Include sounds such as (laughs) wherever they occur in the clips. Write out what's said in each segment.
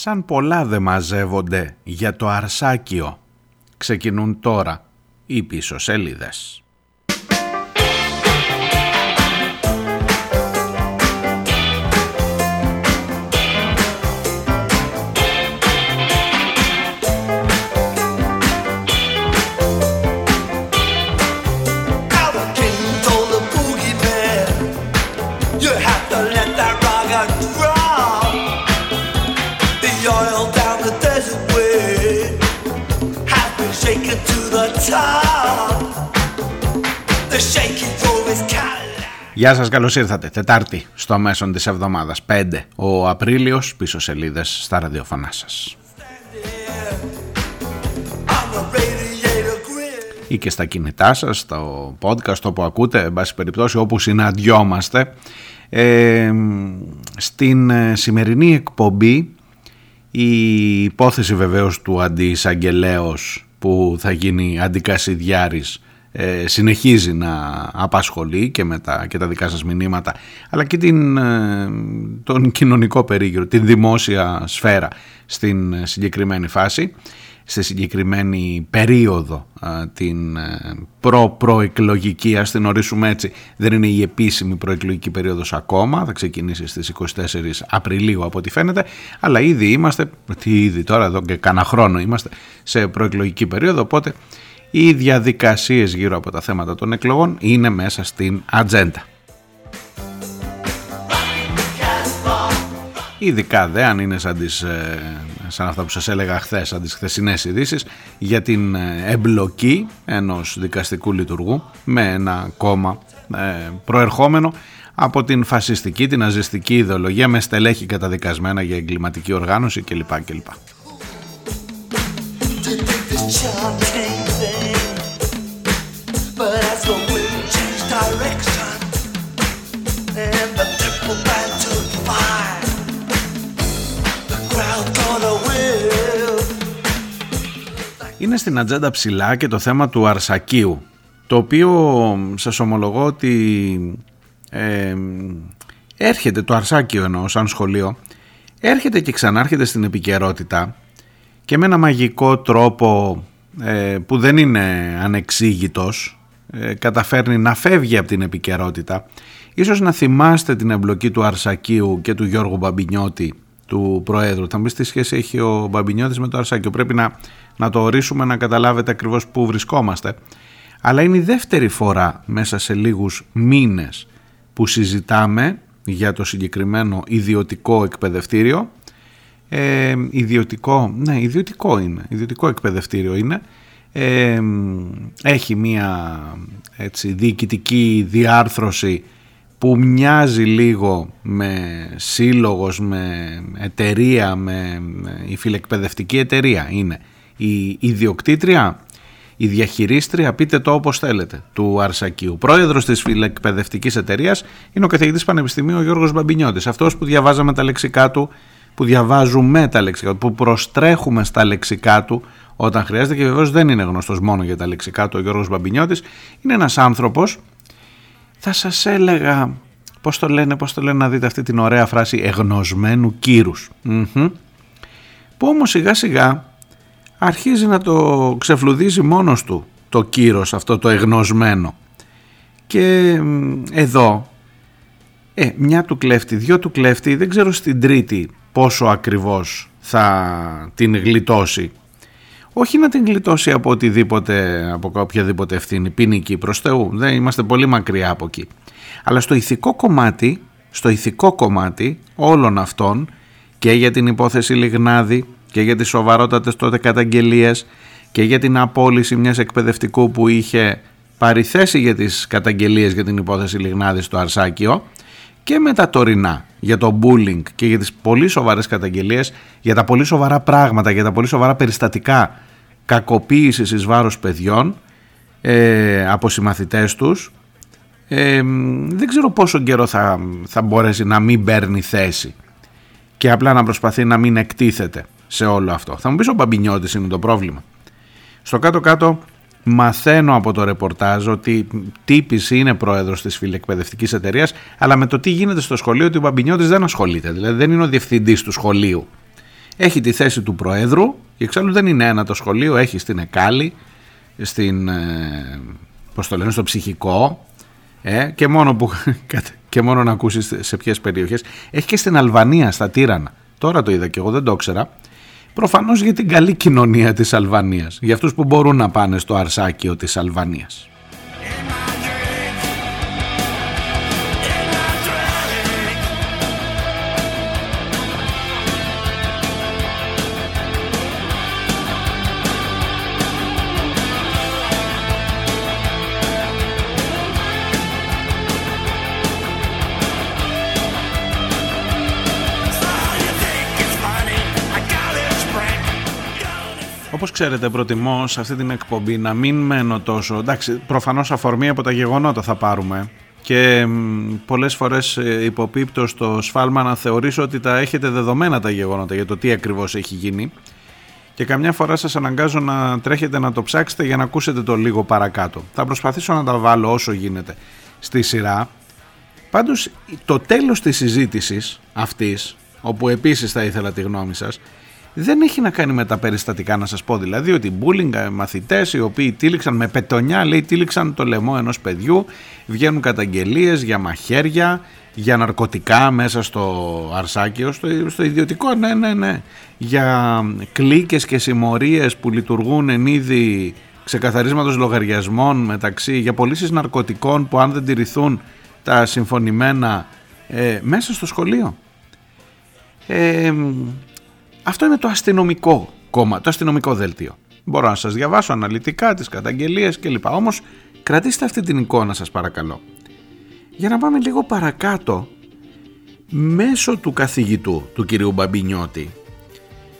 Σαν πολλά δεν μαζεύονται για το αρσάκιο. Ξεκινούν τώρα οι πίσω σελίδες. Γεια σας, καλώς ήρθατε. Τετάρτη στο μέσον της εβδομάδας. 5 ο Απρίλιος, πίσω σελίδες στα ραδιοφωνά σας. Ή και στα κινητά σας, στο podcast όπου ακούτε, εν πάση περιπτώσει όπου συναντιόμαστε. Ε, στην ε, σημερινή εκπομπή η υπόθεση βεβαίως του αντισαγγελέως που θα γίνει αντικασιδιάρης ε, συνεχίζει να απασχολεί και, με τα, και τα δικά σας μηνύματα αλλά και την, ε, τον κοινωνικό περίγυρο, την δημόσια σφαίρα στην συγκεκριμένη φάση στη συγκεκριμένη περίοδο την ε, προ-προεκλογική, ας την ορίσουμε έτσι, δεν είναι η επίσημη προεκλογική περίοδος ακόμα, θα ξεκινήσει στις 24 Απριλίου από ό,τι φαίνεται, αλλά ήδη είμαστε, τι ήδη τώρα εδώ και κάνα χρόνο είμαστε σε προεκλογική περίοδο, οπότε οι διαδικασίες γύρω από τα θέματα των εκλογών είναι μέσα στην ατζέντα. Ειδικά δε αν είναι σαν, τις, ε, σαν αυτά που σας έλεγα χθες, σαν τις χθεσινές ειδήσεις για την ε, εμπλοκή ενός δικαστικού λειτουργού με ένα κόμμα ε, προερχόμενο από την φασιστική, την ναζιστική ιδεολογία με στελέχη καταδικασμένα για εγκληματική οργάνωση κλπ. κλπ. Είναι στην ατζέντα ψηλά και το θέμα του Αρσακίου, το οποίο σας ομολογώ ότι ε, έρχεται το Αρσάκιο εννοώ σαν σχολείο, έρχεται και ξανάρχεται στην επικαιρότητα και με ένα μαγικό τρόπο ε, που δεν είναι ανεξήγητος, ε, καταφέρνει να φεύγει από την επικαιρότητα. Ίσως να θυμάστε την εμπλοκή του Αρσακίου και του Γιώργου Μπαμπινιώτη του Προέδρου. Θα μου πεις τι σχέση έχει ο Μπαμπινιώτης με το Αρσάκιο. Πρέπει να, να το ορίσουμε να καταλάβετε ακριβώς πού βρισκόμαστε. Αλλά είναι η δεύτερη φορά μέσα σε λίγους μήνες που συζητάμε για το συγκεκριμένο ιδιωτικό εκπαιδευτήριο. Ε, ιδιωτικό, ναι ιδιωτικό είναι, ιδιωτικό εκπαιδευτήριο είναι. Ε, έχει μία έτσι, διοικητική διάρθρωση που μοιάζει λίγο με σύλλογος, με εταιρεία, με, η φιλεκπαιδευτική εταιρεία είναι η ιδιοκτήτρια, η διαχειρίστρια, πείτε το όπως θέλετε, του Αρσακίου. Πρόεδρος της φιλεκπαιδευτικής εταιρείας είναι ο καθηγητής Πανεπιστημίου ο Γιώργος Μπαμπινιώτης, αυτός που διαβάζαμε τα λεξικά του, που διαβάζουμε τα λεξικά του, που προστρέχουμε στα λεξικά του όταν χρειάζεται και βεβαίως δεν είναι γνωστός μόνο για τα λεξικά του ο Γιώργος Μπαμπινιώτης, είναι ένας άνθρωπος θα σας έλεγα, πώς το λένε, πώς το λένε να δείτε αυτή την ωραία φράση εγνωσμένου κύρους. Που όμως σιγά σιγά αρχίζει να το ξεφλουδίζει μόνος του το κύρος αυτό το εγνωσμένο. Και εδώ, ε, μια του κλέφτη, δυο του κλέφτη, δεν ξέρω στην τρίτη πόσο ακριβώς θα την γλιτώσει όχι να την γλιτώσει από οτιδήποτε, από οποιαδήποτε ευθύνη ποινική προς Θεού, δεν είμαστε πολύ μακριά από εκεί. Αλλά στο ηθικό κομμάτι, στο ηθικό κομμάτι όλων αυτών και για την υπόθεση Λιγνάδη και για τις σοβαρότατες τότε καταγγελίες και για την απόλυση μιας εκπαιδευτικού που είχε πάρει θέση για τις καταγγελίες για την υπόθεση Λιγνάδη στο Αρσάκιο και με τα τωρινά για το bullying και για τις πολύ σοβαρές καταγγελίες, για τα πολύ σοβαρά πράγματα, για τα πολύ σοβαρά περιστατικά κακοποίησης εις βάρος παιδιών ε, από συμμαθητές τους ε, δεν ξέρω πόσο καιρό θα, θα μπορέσει να μην παίρνει θέση και απλά να προσπαθεί να μην εκτίθεται σε όλο αυτό. Θα μου πεις ο Μπαμπινιώτης είναι το πρόβλημα. Στο κάτω-κάτω μαθαίνω από το ρεπορτάζ ότι τύπης είναι πρόεδρος της φιλεκπαιδευτικής εταιρείας αλλά με το τι γίνεται στο σχολείο ότι ο Μπαμπινιώτης δεν ασχολείται. Δηλαδή δεν είναι ο διευθυντής του σχολείου Έχει τη θέση του Προέδρου, και εξάλλου δεν είναι ένα το σχολείο, έχει στην Εκάλη, στην, ε, πώς το λένε, στο ψυχικό, ε, και, μόνο που, (laughs) και μόνο να ακούσεις σε ποιες περιοχές. Έχει και στην Αλβανία, στα Τύρανα. Τώρα το είδα και εγώ, δεν το ήξερα. Προφανώς για την καλή κοινωνία της Αλβανίας, για αυτούς που μπορούν να πάνε στο αρσάκιο της Αλβανίας. Όπως ξέρετε προτιμώ σε αυτή την εκπομπή να μην μένω τόσο, εντάξει προφανώς αφορμή από τα γεγονότα θα πάρουμε και πολλές φορές ε, υποπίπτω στο σφάλμα να θεωρήσω ότι τα έχετε δεδομένα τα γεγονότα για το τι ακριβώς έχει γίνει και καμιά φορά σας αναγκάζω να τρέχετε να το ψάξετε για να ακούσετε το λίγο παρακάτω. Θα προσπαθήσω να τα βάλω όσο γίνεται στη σειρά. Πάντως το τέλος της συζήτησης αυτής, όπου επίσης θα ήθελα τη γνώμη σας, δεν έχει να κάνει με τα περιστατικά να σας πω δηλαδή ότι bullying ε, μαθητές οι οποίοι τύλιξαν με πετονιά λέει τύλιξαν το λαιμό ενός παιδιού βγαίνουν καταγγελίες για μαχαίρια για ναρκωτικά μέσα στο αρσάκιο στο, στο ιδιωτικό ναι ναι ναι για κλίκες και συμμορίες που λειτουργούν εν είδη ξεκαθαρίσματος λογαριασμών μεταξύ για πωλήσεις ναρκωτικών που αν δεν τηρηθούν τα συμφωνημένα ε, μέσα στο σχολείο. Ε, αυτό είναι το αστυνομικό κόμμα, το αστυνομικό δέλτιο. Μπορώ να σας διαβάσω αναλυτικά τις καταγγελίες κλπ. Όμως κρατήστε αυτή την εικόνα σας παρακαλώ. Για να πάμε λίγο παρακάτω μέσω του καθηγητού του κυρίου Μπαμπινιώτη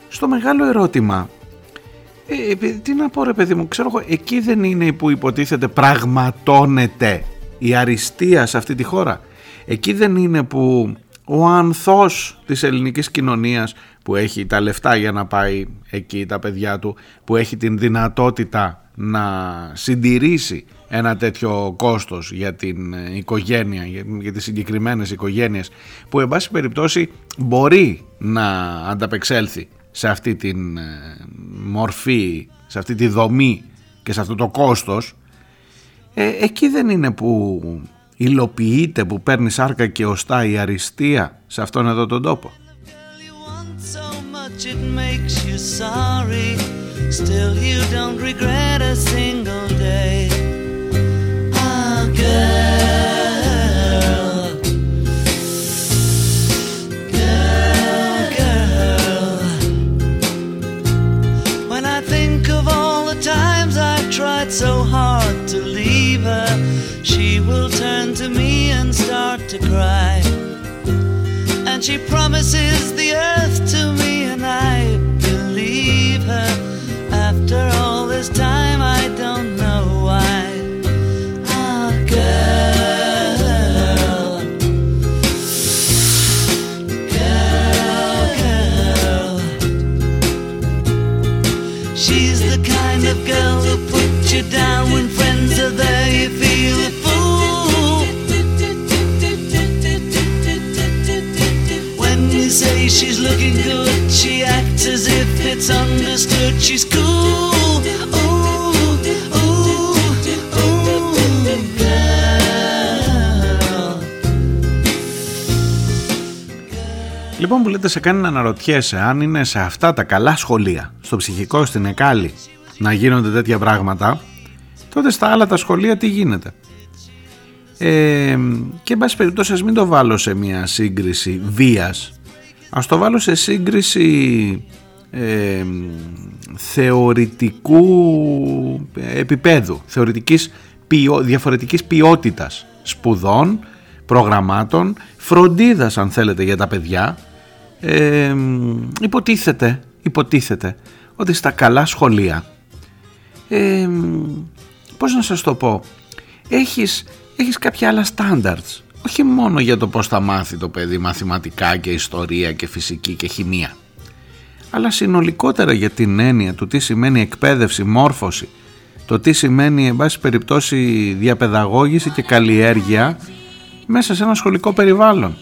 στο μεγάλο ερώτημα ε, τι να πω ρε παιδί μου ξέρω εγώ εκεί δεν είναι που υποτίθεται πραγματώνεται η αριστεία σε αυτή τη χώρα; Εκεί δεν είναι που ο ανθός της ελληνικής κοινωνίας που έχει τα λεφτά για να πάει εκεί τα παιδιά του, που έχει την δυνατότητα να συντηρήσει ένα τέτοιο κόστος για την οικογένεια, για τις συγκεκριμένες οικογένειες που εν πάση περιπτώσει μπορεί να ανταπεξέλθει σε αυτή την ε, μορφή, σε αυτή τη δομή και σε αυτό το κόστος ε, εκεί δεν είναι που υλοποιείται, που παίρνει σάρκα και οστά η αριστεία σε αυτόν εδώ τον τόπο. much she will turn to me and start to cry. And she promises the earth to me, and I believe her. After all this time, she's looking good, she acts as if it's understood she's cool. Ooh, ooh, ooh, girl. Λοιπόν που λέτε σε κάνει να αναρωτιέσαι αν είναι σε αυτά τα καλά σχολεία, στο ψυχικό, στην Εκάλη, να γίνονται τέτοια πράγματα, τότε στα άλλα τα σχολεία τι γίνεται; Ε, και εν πάση περιπτώσει ας μην το βάλω σε μια σύγκριση βίας, ας το βάλω σε σύγκριση ε, θεωρητικού επίπεδου, θεωρητικής ποιο, διαφορετικής ποιότητας σπουδών, προγραμμάτων, φροντίδας αν θέλετε για τα παιδιά, ε, υποτίθεται, υποτίθεται ότι στα καλά σχολεία ε, πώς να σας το πω έχεις, έχεις κάποια άλλα standards όχι μόνο για το πώς θα μάθει το παιδί μαθηματικά και ιστορία και φυσική και χημεία αλλά συνολικότερα για την έννοια του τι σημαίνει εκπαίδευση, μόρφωση το τι σημαίνει εν πάση περιπτώσει διαπαιδαγώγηση και καλλιέργεια μέσα σε ένα σχολικό περιβάλλον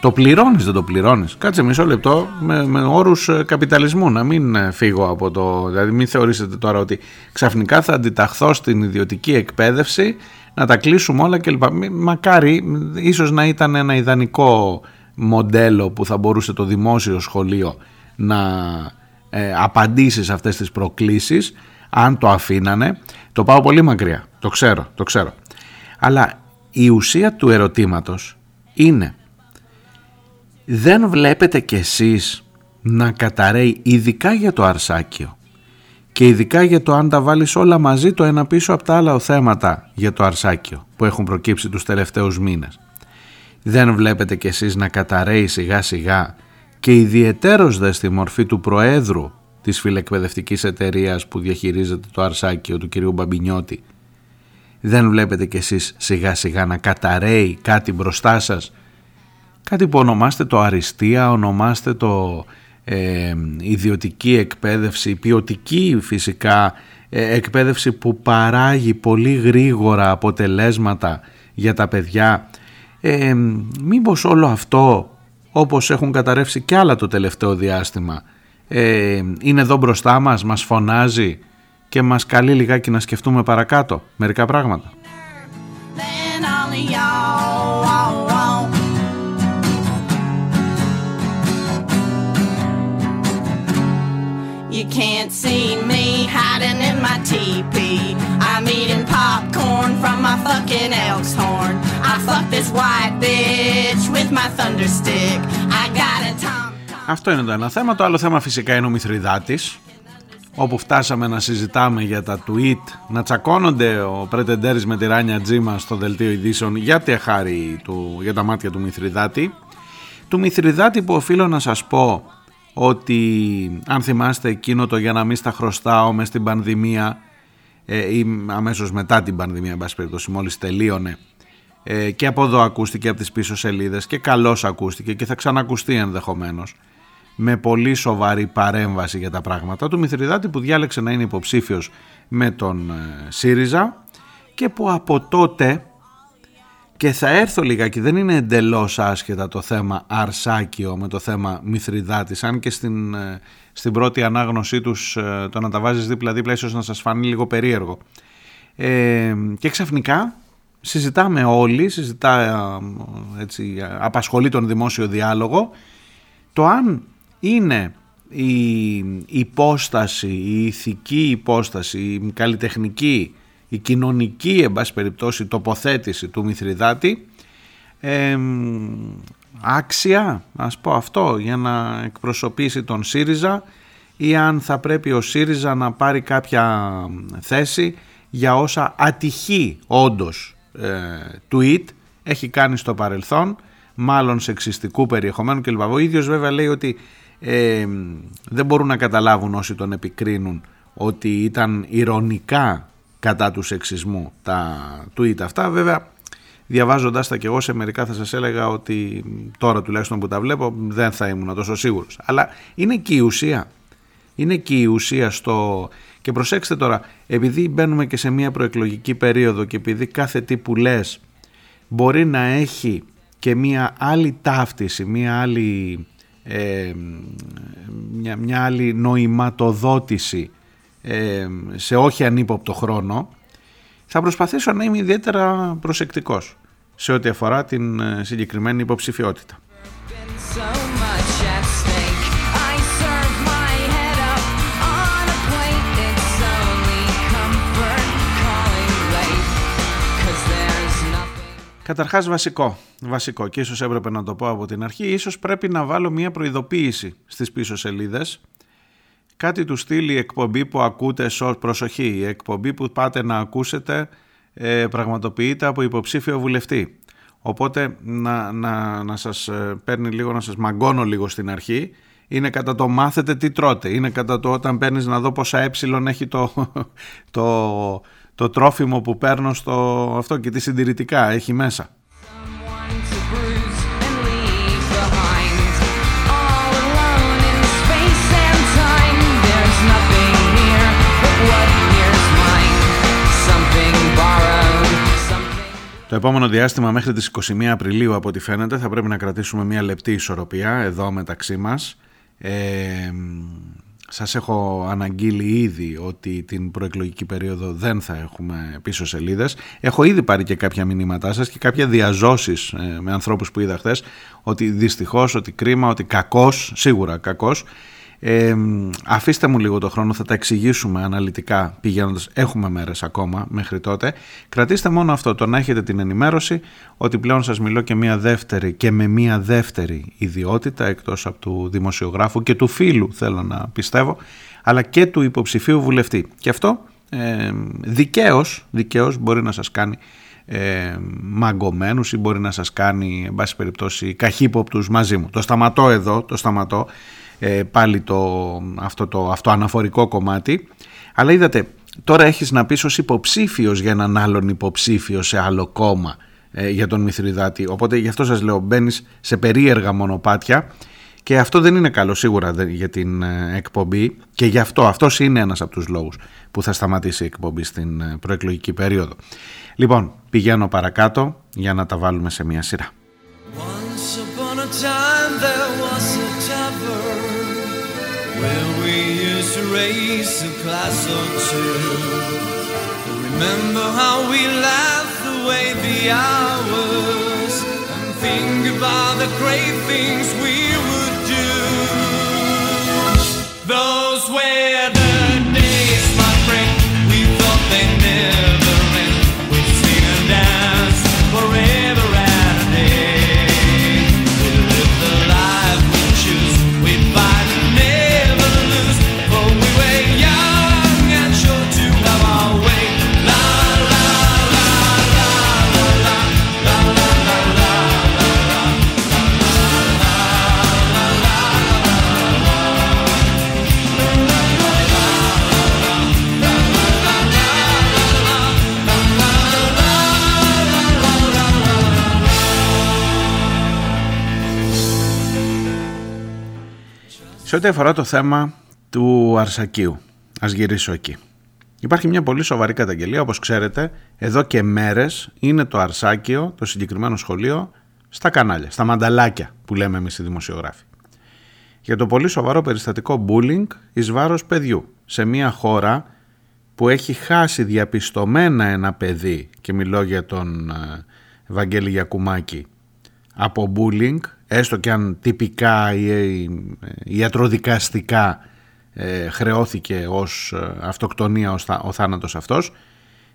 Το πληρώνεις, δεν το πληρώνεις. Κάτσε μισό λεπτό με, με όρους ε, καπιταλισμού, να μην ε, φύγω από το... Δηλαδή μην θεωρήσετε τώρα ότι ξαφνικά θα αντιταχθώ στην ιδιωτική εκπαίδευση, να τα κλείσουμε όλα κλπ. Μακάρι, ίσως να ήταν ένα ιδανικό μοντέλο που θα μπορούσε το δημόσιο σχολείο να ε, απαντήσει σε αυτές τις προκλήσεις αν το αφήνανε. Το πάω πολύ μακριά, το ξέρω, το ξέρω. Αλλά η ουσία του ερωτήματος είναι δεν βλέπετε κι εσείς να καταραίει ειδικά για το αρσάκιο και ειδικά για το αν τα βάλεις όλα μαζί το ένα πίσω από τα άλλα θέματα για το αρσάκιο που έχουν προκύψει τους τελευταίους μήνες. Δεν βλέπετε κι εσείς να καταραίει σιγά σιγά και ιδιαιτέρως δε στη μορφή του Προέδρου της φιλεκπαιδευτικής εταιρείας που διαχειρίζεται το αρσάκιο του κυρίου Μπαμπινιώτη. Δεν βλέπετε κι εσείς σιγά σιγά να καταραίει κάτι μπροστά σας κάτι που ονομάστε το αριστεία, ονομάστε το ε, ιδιωτική εκπαίδευση, ποιοτική φυσικά ε, εκπαίδευση που παράγει πολύ γρήγορα αποτελέσματα για τα παιδιά. Ε, μήπως όλο αυτό όπως έχουν καταρρεύσει κι άλλα το τελευταίο διάστημα ε, είναι εδώ μπροστά μας, μας φωνάζει και μας καλεί λιγάκι να σκεφτούμε παρακάτω μερικά πράγματα. You can't see me hiding in my teepee. I'm eating popcorn from my fucking elk's horn. I fuck this white bitch with my thunder stick. I got a tom. Αυτό είναι το ένα θέμα. Το άλλο θέμα φυσικά είναι ο Μηθριδάτης όπου φτάσαμε να συζητάμε για τα tweet, να τσακώνονται ο Πρετεντέρης με τη Ράνια Τζίμα στο δελτίο ειδήσεων για τη χάρη του, για τα μάτια του Μηθριδάτη. Του Μηθριδάτη που οφείλω να σας πω ότι αν θυμάστε εκείνο το για να μην στα χρωστάω μες στην πανδημία ε, ή αμέσως μετά την πανδημία εν πάση περιπτώσει μόλις τελείωνε ε, και από εδώ ακούστηκε από τις πίσω σελίδες και καλώς ακούστηκε και θα ξανακουστεί ενδεχομένως με πολύ σοβαρή παρέμβαση για τα πράγματα του Μηθριδάτη που διάλεξε να είναι υποψήφιος με τον ε, ΣΥΡΙΖΑ και που από τότε και θα έρθω λιγάκι, δεν είναι εντελώς άσχετα το θέμα Αρσάκιο με το θέμα Μηθριδάτης, αν και στην, ε, στην πρώτη ανάγνωσή τους ε, το να τα βάζεις δίπλα-δίπλα ίσως να σας φανεί λίγο περίεργο. Ε, και ξαφνικά συζητάμε όλοι, συζητά, ε, έτσι, απασχολεί τον δημόσιο διάλογο, το αν είναι η υπόσταση, η ηθική υπόσταση, η καλλιτεχνική η κοινωνική εν πάση περιπτώσει τοποθέτηση του Μηθριδάτη ε, άξια, ας πω αυτό, για να εκπροσωπήσει τον ΣΥΡΙΖΑ ή αν θα πρέπει ο ΣΥΡΙΖΑ να πάρει κάποια θέση για όσα ατυχή όντως ε, tweet έχει κάνει στο παρελθόν, μάλλον σεξιστικού περιεχομένου κλπ. Ο ίδιος βέβαια λέει ότι ε, δεν μπορούν να καταλάβουν όσοι τον επικρίνουν ότι ήταν ηρωνικά κατά του σεξισμού τα tweet αυτά. Βέβαια, διαβάζοντάς τα και εγώ σε μερικά θα σας έλεγα ότι τώρα τουλάχιστον που τα βλέπω δεν θα ήμουν τόσο σίγουρος. Αλλά είναι και η ουσία. Είναι και η ουσία στο... Και προσέξτε τώρα, επειδή μπαίνουμε και σε μια προεκλογική περίοδο και επειδή κάθε τι που λες μπορεί να έχει και μια άλλη ταύτιση, μια άλλη, ε, μια, μια άλλη νοηματοδότηση σε όχι ανύποπτο χρόνο θα προσπαθήσω να είμαι ιδιαίτερα προσεκτικός σε ό,τι αφορά την ε, συγκεκριμένη υποψηφιότητα. Καταρχάς βασικό, βασικό και ίσως έπρεπε να το πω από την αρχή, ίσως πρέπει να βάλω μια προειδοποίηση στις πίσω σελίδες κάτι του στείλει εκπομπή που ακούτε, προσοχή, η εκπομπή που πάτε να ακούσετε ε, πραγματοποιείται από υποψήφιο βουλευτή. Οπότε να, να, να σας ε, παίρνει λίγο, να σας μαγκώνω λίγο στην αρχή. Είναι κατά το μάθετε τι τρώτε. Είναι κατά το όταν παίρνεις να δω πόσα ε έχει το, (laughs) το, το τρόφιμο που παίρνω στο αυτό και τι συντηρητικά έχει μέσα. Το Το επόμενο διάστημα μέχρι τις 21 Απριλίου από ό,τι φαίνεται θα πρέπει να κρατήσουμε μια λεπτή ισορροπία εδώ μεταξύ μας. Ε, σας έχω αναγγείλει ήδη ότι την προεκλογική περίοδο δεν θα έχουμε πίσω σελίδες. Έχω ήδη πάρει και κάποια μηνύματά σας και κάποια διαζώσεις ε, με ανθρώπους που είδα χθες ότι δυστυχώς, ότι κρίμα, ότι κακός, σίγουρα κακός ε, αφήστε μου λίγο το χρόνο, θα τα εξηγήσουμε αναλυτικά πηγαίνοντας, έχουμε μέρες ακόμα μέχρι τότε. Κρατήστε μόνο αυτό, το να έχετε την ενημέρωση ότι πλέον σας μιλώ και μια δεύτερη και με μια δεύτερη ιδιότητα εκτός από του δημοσιογράφου και του φίλου θέλω να πιστεύω, αλλά και του υποψηφίου βουλευτή. Και αυτό ε, δικαίως, δικαίως μπορεί να σας κάνει ε, μαγκωμένους ή μπορεί να σας κάνει εν πάση περιπτώσει καχύποπτους μαζί μου. Το σταματώ εδώ, το σταματώ ε, πάλι το, αυτό το αυτό αναφορικό κομμάτι. Αλλά είδατε, τώρα έχεις να πεις ως υποψήφιος για έναν άλλον υποψήφιο σε άλλο κόμμα ε, για τον Μηθριδάτη. Οπότε γι' αυτό σας λέω μπαίνεις σε περίεργα μονοπάτια και αυτό δεν είναι καλό σίγουρα για την ε, εκπομπή και γι' αυτό αυτός είναι ένας από τους λόγους που θα σταματήσει η εκπομπή στην προεκλογική περίοδο. Λοιπόν, πηγαίνω παρακάτω για να τα βάλουμε σε μια σειρά. To race a class or two. Remember how we laughed away the hours and think about the great things we would do. Those were the Σε ό,τι αφορά το θέμα του Αρσακίου, ας γυρίσω εκεί. Υπάρχει μια πολύ σοβαρή καταγγελία, όπως ξέρετε, εδώ και μέρες είναι το Αρσάκιο, το συγκεκριμένο σχολείο, στα κανάλια, στα μανταλάκια που λέμε εμείς οι δημοσιογράφοι. Για το πολύ σοβαρό περιστατικό bullying εις βάρος παιδιού, σε μια χώρα που έχει χάσει διαπιστωμένα ένα παιδί, και μιλώ για τον ε, Βαγγέλη Γιακουμάκη, από bullying έστω και αν τυπικά ή ιατροδικαστικά ε, χρεώθηκε ως ε, αυτοκτονία ο, ο θάνατος αυτός,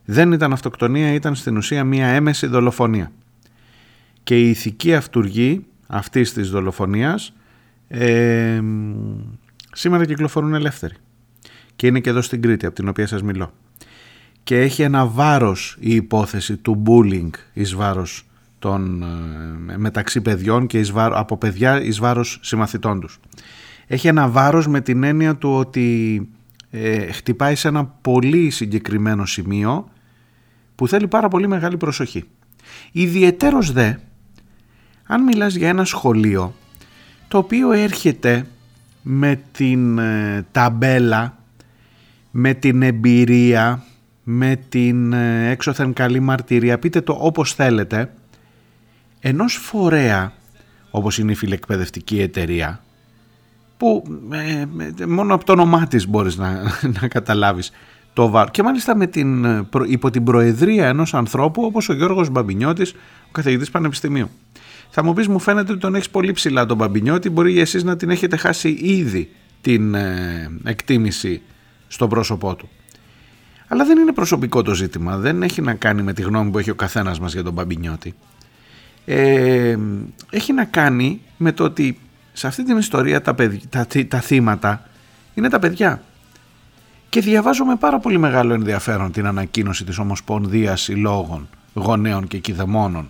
δεν ήταν αυτοκτονία, ήταν στην ουσία μία έμεση δολοφονία. Και η ηθική αυτούργη αυτής της δολοφονίας ε, σήμερα κυκλοφορούν ελεύθεροι. Και είναι και εδώ στην Κρήτη, από την οποία σας μιλώ. Και έχει ένα βάρος η υπόθεση του bullying εις βάρος των, ε, μεταξύ παιδιών και εις από παιδιά εις βάρος συμμαθητών τους. Έχει ένα βάρος με την έννοια του ότι ε, χτυπάει σε ένα πολύ συγκεκριμένο σημείο που θέλει πάρα πολύ μεγάλη προσοχή. Ιδιαιτέρως δε, αν μιλάς για ένα σχολείο το οποίο έρχεται με την ε, ταμπέλα, με την εμπειρία, με την ε, έξωθεν καλή μαρτυρία, πείτε το όπως θέλετε, ενός φορέα όπως είναι η φιλεκπαιδευτική εταιρεία που ε, μόνο από το όνομά της μπορείς να, (laughs) να καταλάβεις το βάρο και μάλιστα με την, υπό την προεδρία ενός ανθρώπου όπως ο Γιώργος Μπαμπινιώτης ο καθηγητής πανεπιστημίου. Θα μου πεις μου φαίνεται ότι τον έχεις πολύ ψηλά τον Μπαμπινιώτη μπορεί εσείς να την έχετε χάσει ήδη την ε, εκτίμηση στο πρόσωπό του. Αλλά δεν είναι προσωπικό το ζήτημα δεν έχει να κάνει με τη γνώμη που έχει ο καθένας μας για τον Μπαμπινιώτη ε, έχει να κάνει με το ότι σε αυτή την ιστορία τα, τα, τα θύματα είναι τα παιδιά. Και διαβάζω με πάρα πολύ μεγάλο ενδιαφέρον την ανακοίνωση της Ομοσπονδίας Συλλόγων Γονέων και Κηδεμόνων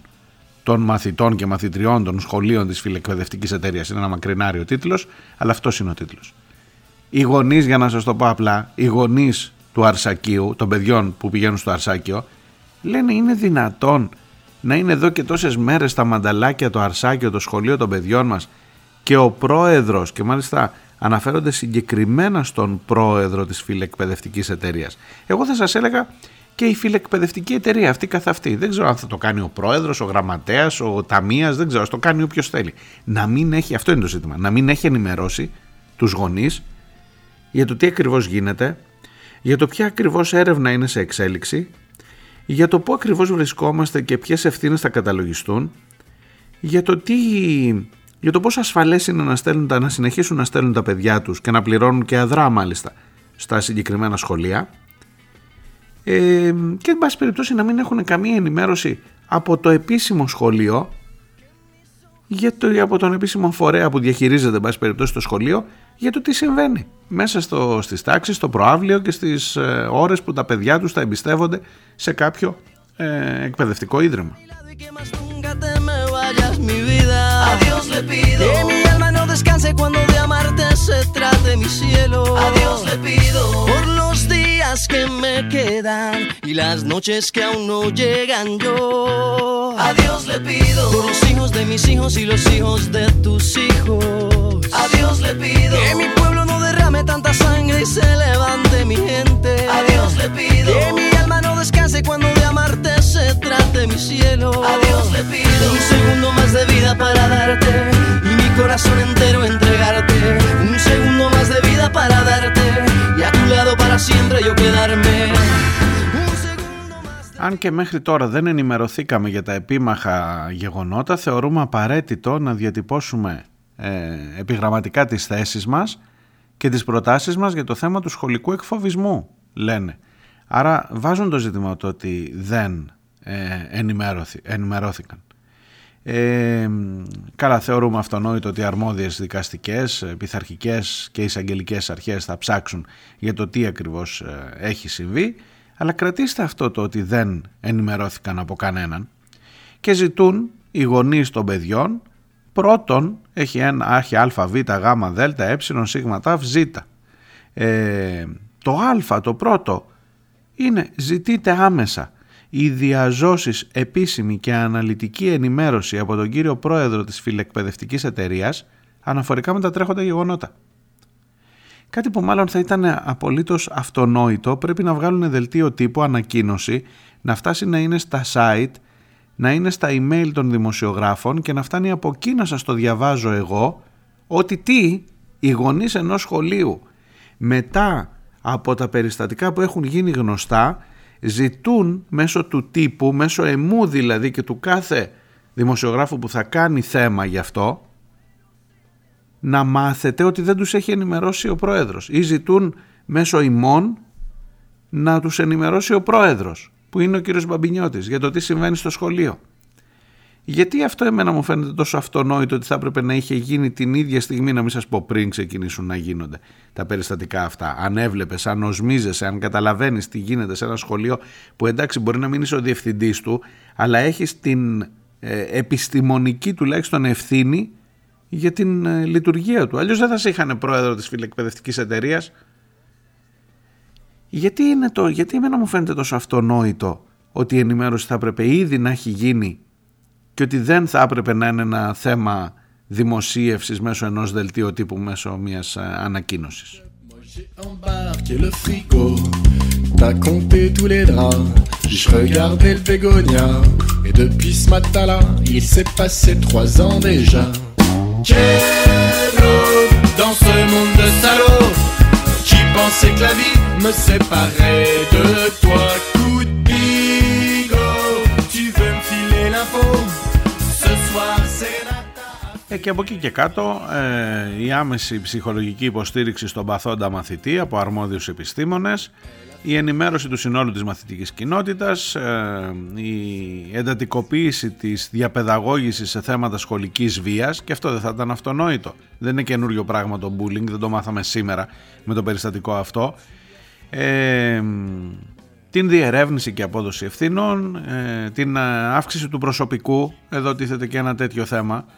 των μαθητών και μαθητριών των σχολείων της φιλεκπαιδευτικής εταιρείας. Είναι ένα μακρινάριο τίτλος, αλλά αυτός είναι ο τίτλος. Οι γονείς, για να σας το πω απλά, οι γονείς του Αρσακίου, των παιδιών που πηγαίνουν στο Αρσάκιο, λένε είναι δυνατόν να είναι εδώ και τόσες μέρες τα μανταλάκια, το αρσάκιο, το σχολείο των παιδιών μας και ο πρόεδρος και μάλιστα αναφέρονται συγκεκριμένα στον πρόεδρο της φιλεκπαιδευτικής εταιρείας. Εγώ θα σας έλεγα και η φιλεκπαιδευτική εταιρεία αυτή καθ' αυτή. Δεν ξέρω αν θα το κάνει ο πρόεδρος, ο γραμματέας, ο ταμείας, δεν ξέρω, ας το κάνει όποιος θέλει. Να μην έχει, αυτό είναι το ζήτημα, να μην έχει ενημερώσει τους γονείς για το τι ακριβώς γίνεται, για το ποια ακριβώς έρευνα είναι σε εξέλιξη, για το πού ακριβώς βρισκόμαστε και ποιες ευθύνες θα καταλογιστούν, για το τι για το πόσο ασφαλές είναι να, στέλνουν, να συνεχίσουν να στέλνουν τα παιδιά τους και να πληρώνουν και αδρά μάλιστα στα συγκεκριμένα σχολεία. Ε, και εν πάση περιπτώσει να μην έχουν καμία ενημέρωση από το επίσημο σχολείο για το, από τον επίσημο φορέα που διαχειρίζεται εν πάση περιπτώσει το σχολείο για το τι συμβαίνει μέσα στο, στις τάξεις, στο προάβλιο και στις ε, ώρες που τα παιδιά τους θα εμπιστεύονται σε κάποιο ε, εκπαιδευτικό ίδρυμα. le pido que mi alma no descanse cuando de amarte se trate mi cielo. A Dios le pido por los días que me quedan y las noches que aún no llegan yo. A Dios le pido por los hijos de mis hijos y los hijos de tus hijos. A Dios le pido que mi pueblo no derrame tanta sangre y se levante mi gente. A Dios le pido que mi alma no descanse cuando de amarte se trate mi cielo. A Dios le pido un segundo más de vida para darte mi corazón entero entregarte. Un segundo más de vida para darte y a tu lado para siempre yo quedarme. Αν και μέχρι τώρα δεν ενημερωθήκαμε για τα επίμαχα γεγονότα, θεωρούμε απαραίτητο να διατυπώσουμε ε, επιγραμματικά τις θέσεις μας και τις προτάσεις μας για το θέμα του σχολικού εκφοβισμού, λένε. Άρα βάζουν το ζήτημα το ότι δεν ε, ενημερώθηκαν. Ε, καλά θεωρούμε αυτονόητο ότι οι αρμόδιες δικαστικές, πειθαρχικές και εισαγγελικές αρχές θα ψάξουν για το τι ακριβώς ε, έχει συμβεί αλλά κρατήστε αυτό το ότι δεν ενημερώθηκαν από κανέναν και ζητούν οι γονείς των παιδιών πρώτον έχει ένα άρχι α, β, γ, δ, ε, σ, ζ. Ε, το α, το πρώτο, είναι ζητείτε άμεσα η διαζώσεις επίσημη και αναλυτική ενημέρωση από τον κύριο πρόεδρο της φιλεκπαιδευτικής εταιρείας αναφορικά με τα τρέχοντα γεγονότα. Κάτι που μάλλον θα ήταν απολύτως αυτονόητο πρέπει να βγάλουν δελτίο τύπου ανακοίνωση, να φτάσει να είναι στα site, να είναι στα email των δημοσιογράφων και να φτάνει από εκεί να σας το διαβάζω εγώ ότι τι οι γονείς ενός σχολείου μετά από τα περιστατικά που έχουν γίνει γνωστά ζητούν μέσω του τύπου, μέσω εμού δηλαδή και του κάθε δημοσιογράφου που θα κάνει θέμα γι' αυτό να μάθετε ότι δεν τους έχει ενημερώσει ο πρόεδρος ή ζητούν μέσω ημών να τους ενημερώσει ο πρόεδρος που είναι ο κύριος Μπαμπινιώτης για το τι συμβαίνει στο σχολείο. Γιατί αυτό εμένα μου φαίνεται τόσο αυτονόητο ότι θα έπρεπε να είχε γίνει την ίδια στιγμή, να μην σας πω πριν ξεκινήσουν να γίνονται τα περιστατικά αυτά. Αν έβλεπες, αν οσμίζεσαι, αν καταλαβαίνεις τι γίνεται σε ένα σχολείο που εντάξει μπορεί να μην είσαι ο διευθυντής του, αλλά έχεις την ε, επιστημονική τουλάχιστον ευθύνη για την ε, λειτουργία του. Αλλιώς δεν θα σε είχαν πρόεδρο της φιλεκπαιδευτικής εταιρείας. Γιατί, είναι το, γιατί εμένα μου φαίνεται τόσο αυτονόητο ότι η ενημέρωση θα έπρεπε ήδη να έχει γίνει και ότι δεν θα έπρεπε να είναι ένα θέμα δημοσίευσης μέσω ενός δελτίου τύπου μέσω μιας ανακοίνωσης. T'as compté tous les draps. Je regardais le bégonia. Et depuis ce matin-là, il s'est passé trois ans déjà. Quelle dans ce monde de salauds qui pensait que la vie me séparait de toi. Και από εκεί και κάτω ε, η άμεση ψυχολογική υποστήριξη στον παθόντα μαθητή από αρμόδιους επιστήμονες, η ενημέρωση του συνόλου της μαθητικής κοινότητας, ε, η εντατικοποίηση της διαπαιδαγώγησης σε θέματα σχολικής βίας και αυτό δεν θα ήταν αυτονόητο. Δεν είναι καινούριο πράγμα το bullying, δεν το μάθαμε σήμερα με το περιστατικό αυτό. Ε, την διερεύνηση και απόδοση ευθύνων, ε, την ε, αύξηση του προσωπικού, εδώ τίθεται και ένα τέτοιο θέμα, ε,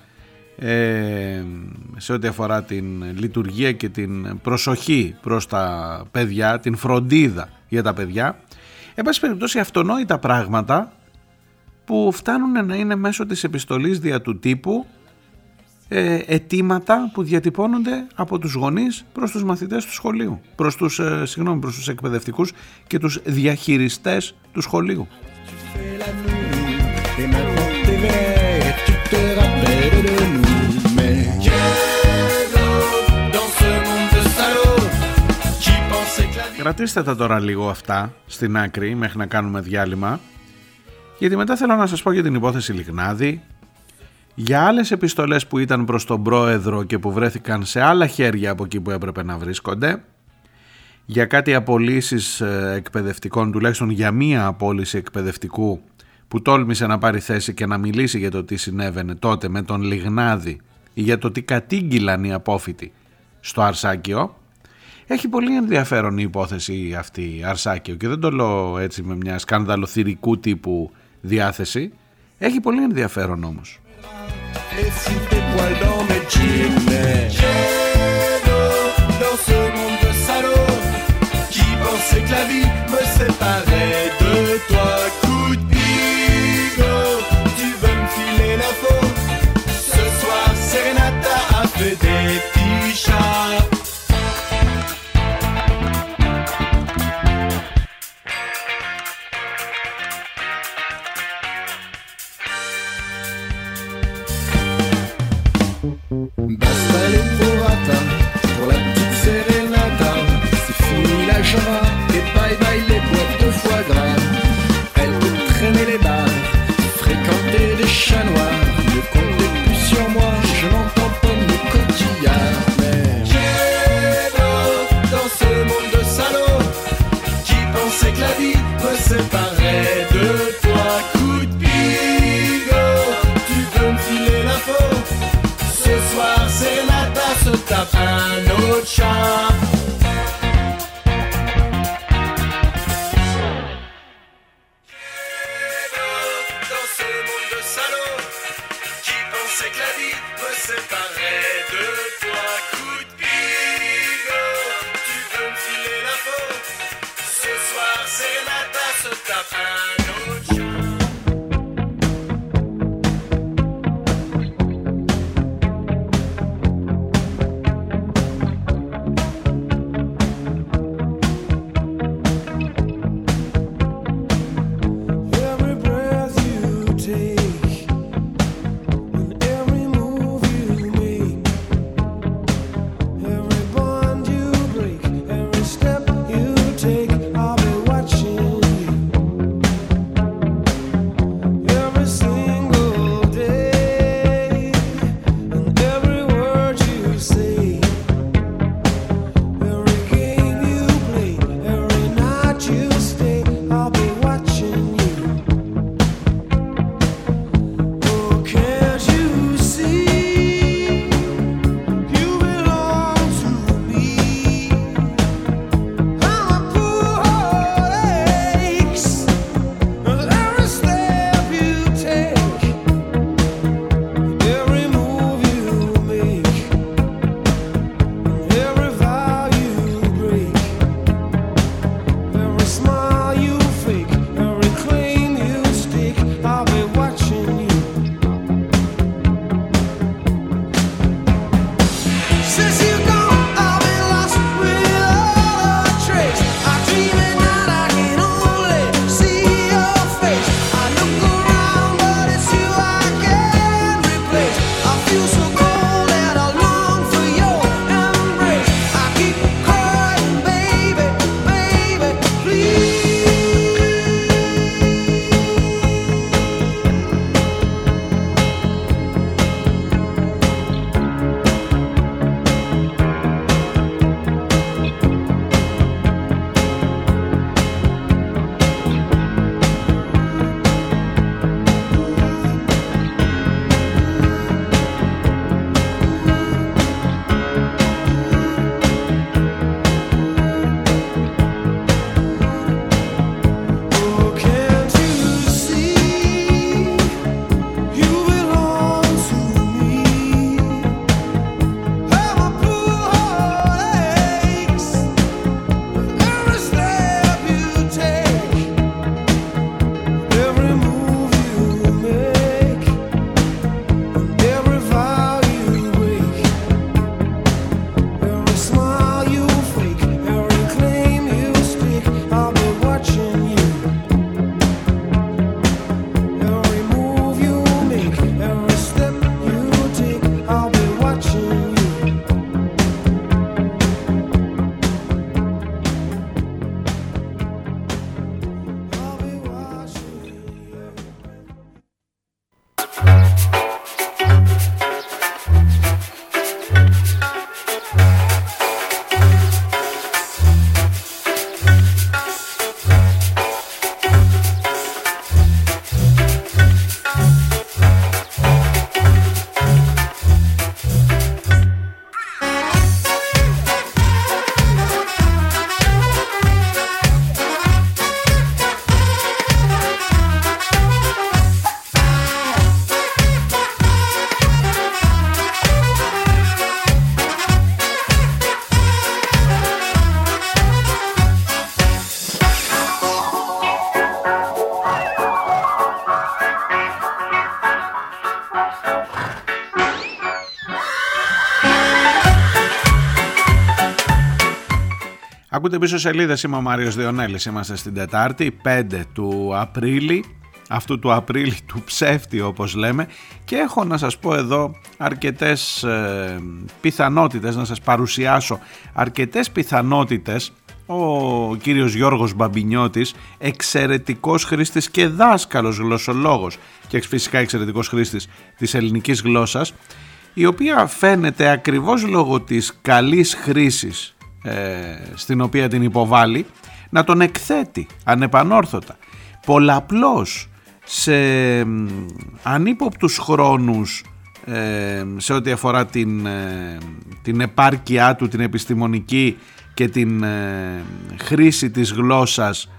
σε ό,τι αφορά την λειτουργία και την προσοχή προς τα παιδιά, την φροντίδα για τα παιδιά. Εν πάση περιπτώσει αυτονόητα πράγματα που φτάνουν να είναι μέσω της επιστολής δια του τύπου ε, αιτήματα που διατυπώνονται από τους γονείς προς τους μαθητές του σχολείου, προς τους, ε, συγγνώμη, προς τους εκπαιδευτικούς και τους διαχειριστές του σχολείου. Κρατήστε τα τώρα λίγο αυτά στην άκρη μέχρι να κάνουμε διάλειμμα. Γιατί μετά θέλω να σας πω για την υπόθεση Λιγνάδη για άλλες επιστολές που ήταν προς τον πρόεδρο και που βρέθηκαν σε άλλα χέρια από εκεί που έπρεπε να βρίσκονται για κάτι απολύσεις ε, εκπαιδευτικών, τουλάχιστον για μία απόλυση εκπαιδευτικού που τόλμησε να πάρει θέση και να μιλήσει για το τι συνέβαινε τότε με τον Λιγνάδη ή για το τι κατήγγυλαν οι απόφοιτοι στο Αρσάκιο έχει πολύ ενδιαφέρον η υπόθεση αυτή, Αρσάκιο, και δεν το λέω έτσι με μια σκανδαλοθυρικού τύπου διάθεση. Έχει πολύ ενδιαφέρον όμως. Ακούτε πίσω σελίδες, είμαι ο Μάριος Διονέλης, είμαστε στην Τετάρτη, 5 του Απρίλη, αυτού του Απρίλη του ψεύτη όπως λέμε. Και έχω να σας πω εδώ αρκετές ε, πιθανότητες, να σας παρουσιάσω αρκετές πιθανότητες. Ο κύριος Γιώργος Μπαμπινιώτης, εξαιρετικός χρήστης και δάσκαλος γλωσσολόγος και φυσικά εξαιρετικός χρήστης της ελληνικής γλώσσας, η οποία φαίνεται ακριβώς λόγω της καλής χρήσης ε, στην οποία την υποβάλλει να τον εκθέτει ανεπανόρθωτα πολλαπλώς σε ανύποπτους χρόνους ε, σε ό,τι αφορά την, ε, την επάρκειά του την επιστημονική και την χρήση της γλώσσας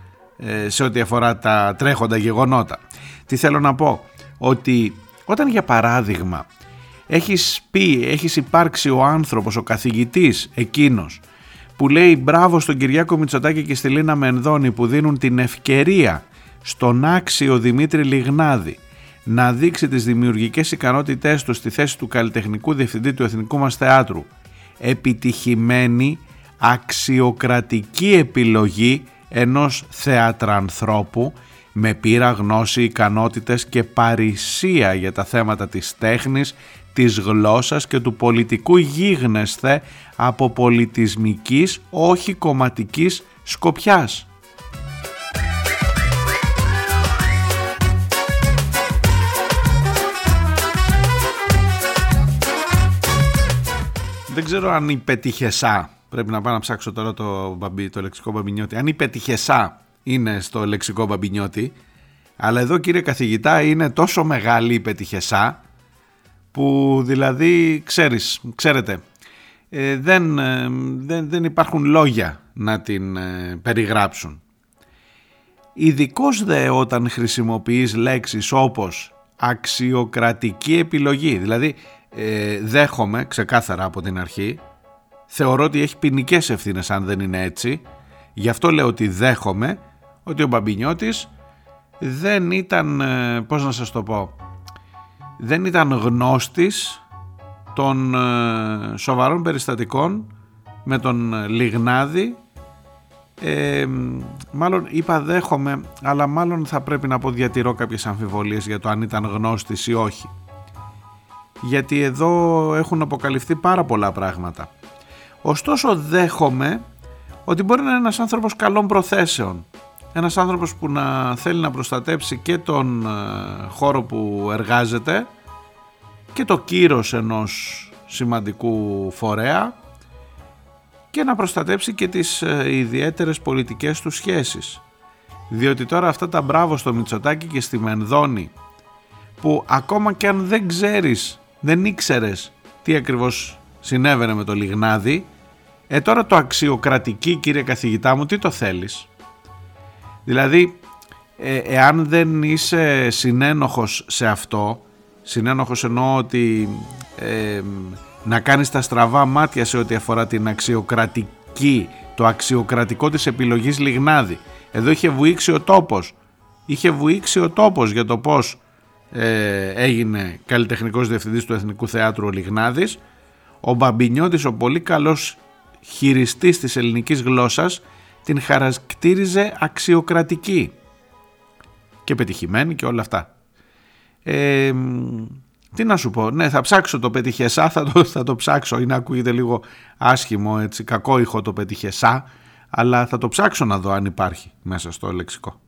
σε ό,τι αφορά τα τρέχοντα γεγονότα. Τι θέλω να πω, ότι όταν για παράδειγμα έχεις πει, έχεις υπάρξει ο άνθρωπος, ο καθηγητής εκείνος που λέει μπράβο στον Κυριάκο Μητσοτάκη και στη Λίνα Μενδώνη που δίνουν την ευκαιρία στον άξιο Δημήτρη Λιγνάδη να δείξει τις δημιουργικές ικανότητές του στη θέση του καλλιτεχνικού διευθυντή του Εθνικού μας Θεάτρου επιτυχημένη αξιοκρατική επιλογή ενός θεατρανθρώπου με πείρα γνώση, ικανότητες και παρησία για τα θέματα της τέχνης, της γλώσσας και του πολιτικού γίγνεσθε από πολιτισμικής όχι κομματικής σκοπιάς. Δεν ξέρω αν η πετυχεσά, πρέπει να πάω να ψάξω τώρα το, το λεξικό μπαμπινιώτη, αν η πετυχεσά είναι στο λεξικό μπαμπινιώτη, αλλά εδώ κύριε καθηγητά είναι τόσο μεγάλη η πετυχεσά που δηλαδή ξέρεις, ξέρετε ε, δεν, ε, δεν, δεν υπάρχουν λόγια να την ε, περιγράψουν. Ειδικώς δε όταν χρησιμοποιείς λέξεις όπως αξιοκρατική επιλογή, δηλαδή δέχομαι ξεκάθαρα από την αρχή, θεωρώ ότι έχει ποινικές ευθύνες αν δεν είναι έτσι, γι' αυτό λέω ότι δέχομαι ότι ο Μπαμπινιώτης δεν ήταν, πώς να σας το πω, δεν ήταν γνώστης των ε, σοβαρών περιστατικών με τον Λιγνάδη. Ε, μάλλον είπα δέχομαι αλλά μάλλον θα πρέπει να πω διατηρώ κάποιες αμφιβολίες για το αν ήταν γνώστης ή όχι. Γιατί εδώ έχουν αποκαλυφθεί πάρα πολλά πράγματα. Ωστόσο δέχομαι ότι μπορεί να είναι ένας άνθρωπος καλών προθέσεων. Ένας άνθρωπος που να θέλει να προστατέψει και τον ε, χώρο που εργάζεται και το κύρος ενός σημαντικού φορέα και να προστατέψει και τις ε, ιδιαίτερες πολιτικές του σχέσεις. Διότι τώρα αυτά τα μπράβο στο Μητσοτάκι και στη Μενδώνη που ακόμα και αν δεν ξέρεις, δεν ήξερες τι ακριβώς συνέβαινε με το Λιγνάδι ε τώρα το αξιοκρατική κύριε καθηγητά μου τι το θέλεις; Δηλαδή, ε, εάν δεν είσαι συνένοχος σε αυτό, συνένοχος εννοώ ότι ε, να κάνεις τα στραβά μάτια σε ό,τι αφορά την αξιοκρατική, το αξιοκρατικό της επιλογής Λιγνάδη. Εδώ είχε βουήξει ο τόπος. Είχε βουήξει ο τόπος για το πώς ε, έγινε καλλιτεχνικός διευθυντής του Εθνικού Θεάτρου ο Λιγνάδης. Ο Μπαμπινιώτης, ο πολύ καλός χειριστής της ελληνικής γλώσσας, την χαρακτήριζε αξιοκρατική και πετυχημένη και όλα αυτά. Ε, τι να σου πω, ναι θα ψάξω το πετυχεσά, θα το, θα το ψάξω, είναι ακούγεται λίγο άσχημο έτσι, κακό ηχό το πετυχεσά, αλλά θα το ψάξω να δω αν υπάρχει μέσα στο λεξικό.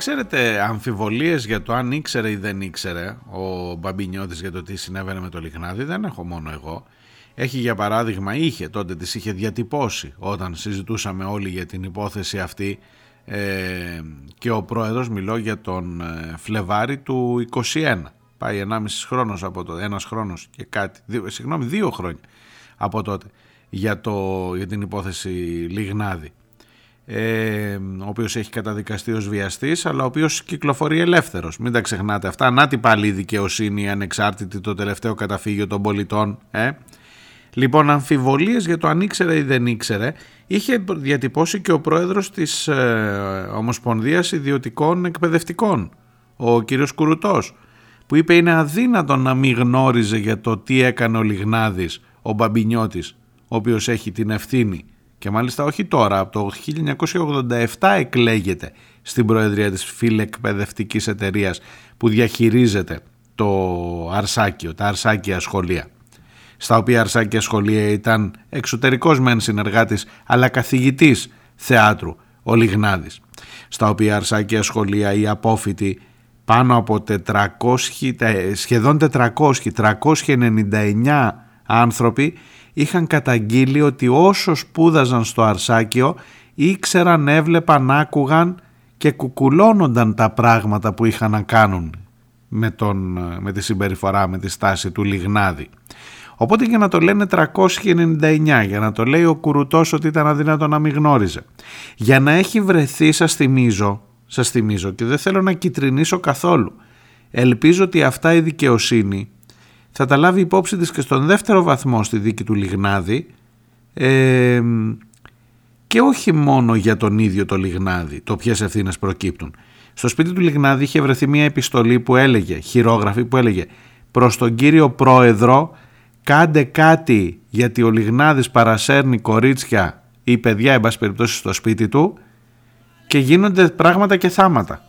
Ξέρετε αμφιβολίες για το αν ήξερε ή δεν ήξερε ο Μπαμπινιώτης για το τι συνέβαινε με το Λιχνάδι δεν έχω μόνο εγώ. Έχει για παράδειγμα, είχε τότε τις είχε διατυπώσει όταν συζητούσαμε όλοι για την υπόθεση αυτή ε, και ο πρόεδρος μιλώ για τον ε, Φλεβάρι του 21. Πάει 1,5 χρόνος από το ένας χρόνος και κάτι, δύο, συγγνώμη δύο χρόνια από τότε για, το, για την υπόθεση Λιγνάδη. Ε, ο οποίος έχει καταδικαστεί ως βιαστής αλλά ο οποίος κυκλοφορεί ελεύθερος. Μην τα ξεχνάτε αυτά. Να την πάλι η δικαιοσύνη ανεξάρτητη το τελευταίο καταφύγιο των πολιτών ε. λοιπόν αμφιβολίες για το αν ήξερε ή δεν ήξερε. Είχε διατυπώσει και ο πρόεδρος της ε, Ομοσπονδίας Ιδιωτικών Εκπαιδευτικών ο κύριος Κουρουτός που είπε είναι αδύνατο να μην γνώριζε για το τι έκανε ο Λιγνάδης ο Μπαμπινιώτης ο οποίος έχει την ευθύνη και μάλιστα όχι τώρα, από το 1987 εκλέγεται στην Προεδρία της Φιλεκπαιδευτικής Εταιρείας που διαχειρίζεται το Αρσάκιο, τα Αρσάκια σχολεία στα οποία Αρσάκια σχολεία ήταν εξωτερικός μεν συνεργάτης αλλά καθηγητής θεάτρου ο Λιγνάδης στα οποία Αρσάκια σχολεία οι απόφοιτοι πάνω από 400, σχεδόν 400, 399 άνθρωποι είχαν καταγγείλει ότι όσο σπούδαζαν στο Αρσάκιο ήξεραν, έβλεπαν, άκουγαν και κουκουλώνονταν τα πράγματα που είχαν να κάνουν με, τον, με τη συμπεριφορά, με τη στάση του Λιγνάδη. Οπότε για να το λένε 399, για να το λέει ο Κουρουτός ότι ήταν αδύνατο να μην γνώριζε. Για να έχει βρεθεί, σας θυμίζω, σας θυμίζω και δεν θέλω να κυτρινίσω καθόλου. Ελπίζω ότι αυτά η δικαιοσύνη θα τα λάβει υπόψη της και στον δεύτερο βαθμό στη δίκη του Λιγνάδη ε, και όχι μόνο για τον ίδιο το Λιγνάδη, το ποιες ευθύνες προκύπτουν. Στο σπίτι του Λιγνάδη είχε βρεθεί μια επιστολή που έλεγε, χειρόγραφη που έλεγε προς τον κύριο πρόεδρο κάντε κάτι γιατί ο Λιγνάδης παρασέρνει κορίτσια ή παιδιά εν πάση περιπτώσει στο σπίτι του και γίνονται πράγματα και θάματα.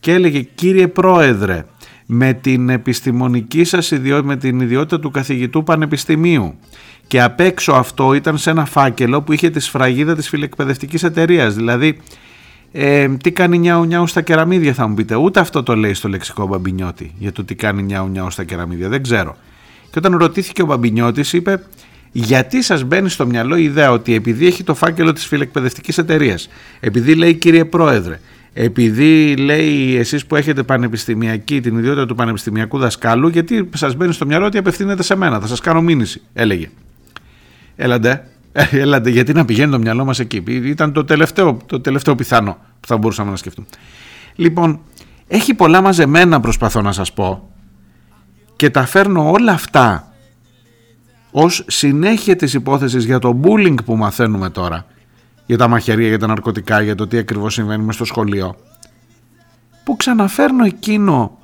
Και έλεγε κύριε πρόεδρε με την επιστημονική σας ιδιότητα, με την ιδιότητα του καθηγητού πανεπιστημίου. Και απ' έξω αυτό ήταν σε ένα φάκελο που είχε τη σφραγίδα της φιλεκπαιδευτικής εταιρείας. Δηλαδή ε, τι κάνει νιάου νιάου στα κεραμίδια θα μου πείτε. Ούτε αυτό το λέει στο λεξικό Μπαμπινιώτη για το τι κάνει νιάου νιάου στα κεραμίδια. Δεν ξέρω. Και όταν ρωτήθηκε ο Μπαμπινιώτης είπε γιατί σας μπαίνει στο μυαλό η ιδέα ότι επειδή έχει το φάκελο της φιλεκπαιδευτικής εταιρείας επειδή λέει κύριε πρόεδρε επειδή λέει εσείς που έχετε πανεπιστημιακή, την ιδιότητα του πανεπιστημιακού δασκάλου, γιατί σας μπαίνει στο μυαλό ότι απευθύνεται σε μένα, θα σας κάνω μήνυση, έλεγε. Έλαντε, ε, έλαντε, γιατί να πηγαίνει το μυαλό μας εκεί. Ήταν το τελευταίο, το τελευταίο πιθανό που θα μπορούσαμε να σκεφτούμε. Λοιπόν, έχει πολλά μαζεμένα προσπαθώ να σας πω και τα φέρνω όλα αυτά ως συνέχεια της υπόθεσης για το bullying που μαθαίνουμε τώρα για τα μαχαιρία, για τα ναρκωτικά, για το τι ακριβώς συμβαίνει μες στο σχολείο. Που ξαναφέρνω εκείνο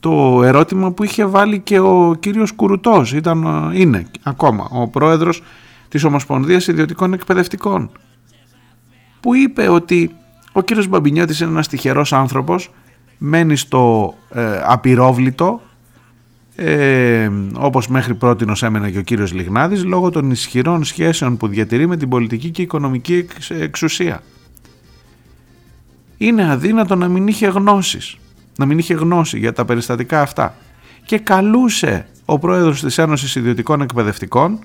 το ερώτημα που είχε βάλει και ο κύριος Κουρουτός, ήταν, είναι ακόμα ο πρόεδρος της Ομοσπονδίας Ιδιωτικών Εκπαιδευτικών. Που είπε ότι ο κύριος Μπαμπινιώτης είναι ένας τυχερός άνθρωπος μένει στο ε, απειρόβλητο ε, όπως μέχρι πρώτη έμενε και ο κύριος Λιγνάδης λόγω των ισχυρών σχέσεων που διατηρεί με την πολιτική και οικονομική εξουσία. Είναι αδύνατο να μην είχε γνώσεις, να μην είχε γνώση για τα περιστατικά αυτά και καλούσε ο πρόεδρος της Ένωσης Ιδιωτικών Εκπαιδευτικών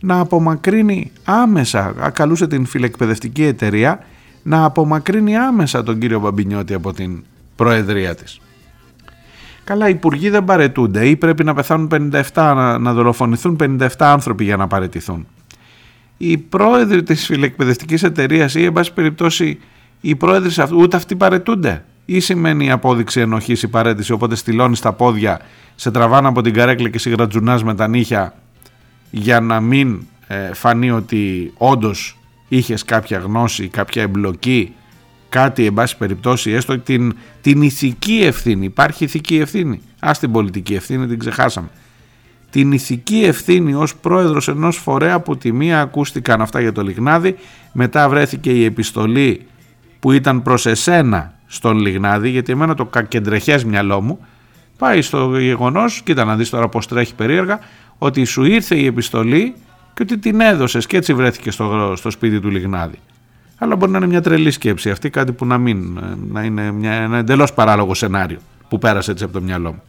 να απομακρύνει άμεσα, καλούσε την φιλεκπαιδευτική εταιρεία να απομακρύνει άμεσα τον κύριο Μπαμπινιώτη από την προεδρία της. Καλά, οι υπουργοί δεν παρετούνται ή πρέπει να πεθάνουν 57, να, να δολοφονηθούν 57 άνθρωποι για να παρετηθούν. Οι πρόεδροι της φιλεκπαιδευτικής εταιρείας ή, εν πάση περιπτώσει, οι πρόεδροι ούτε αυτοί παρετούνται. Ή σημαίνει η απόδειξη ενοχής η παρέτηση, οπότε στυλώνεις τα πόδια, σε τραβάνε από την καρέκλα και σιγρατζουνά με τα νύχια για να μην ε, φανεί ότι όντως είχες κάποια γνώση, κάποια εμπλοκή κάτι εν πάση περιπτώσει έστω την, την ηθική ευθύνη. Υπάρχει ηθική ευθύνη. Ας την πολιτική ευθύνη την ξεχάσαμε. Την ηθική ευθύνη ως πρόεδρος ενός φορέα από τη μία ακούστηκαν αυτά για το Λιγνάδι μετά βρέθηκε η επιστολή που ήταν προς εσένα στον Λιγνάδη γιατί εμένα το κακεντρεχές μυαλό μου πάει στο γεγονός, κοίτα να δεις τώρα πως τρέχει περίεργα ότι σου ήρθε η επιστολή και ότι την έδωσες και έτσι βρέθηκε στο, στο σπίτι του Λιγνάδη αλλά μπορεί να είναι μια τρελή σκέψη αυτή, κάτι που να μην, να είναι μια, ένα εντελώς παράλογο σενάριο που πέρασε έτσι από το μυαλό μου.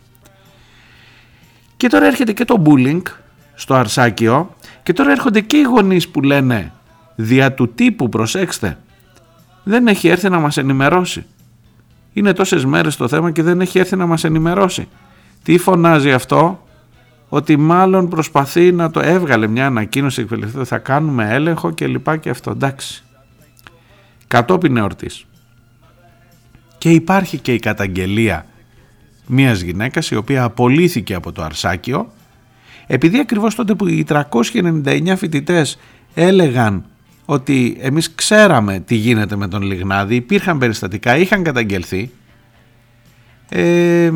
Και τώρα έρχεται και το bullying στο Αρσάκιο και τώρα έρχονται και οι γονείς που λένε δια του τύπου προσέξτε δεν έχει έρθει να μας ενημερώσει. Είναι τόσες μέρες το θέμα και δεν έχει έρθει να μας ενημερώσει. Τι φωνάζει αυτό; Ότι μάλλον προσπαθεί να το έβγαλε μια ανακοίνωση εκπαιδευτική θα κάνουμε έλεγχο και λοιπά και αυτό εντάξει κατόπιν εορτής. Και υπάρχει και η καταγγελία μιας γυναίκας η οποία απολύθηκε από το Αρσάκιο επειδή ακριβώς τότε που οι 399 φοιτητές έλεγαν ότι εμείς ξέραμε τι γίνεται με τον Λιγνάδη, υπήρχαν περιστατικά, είχαν καταγγελθεί, ε,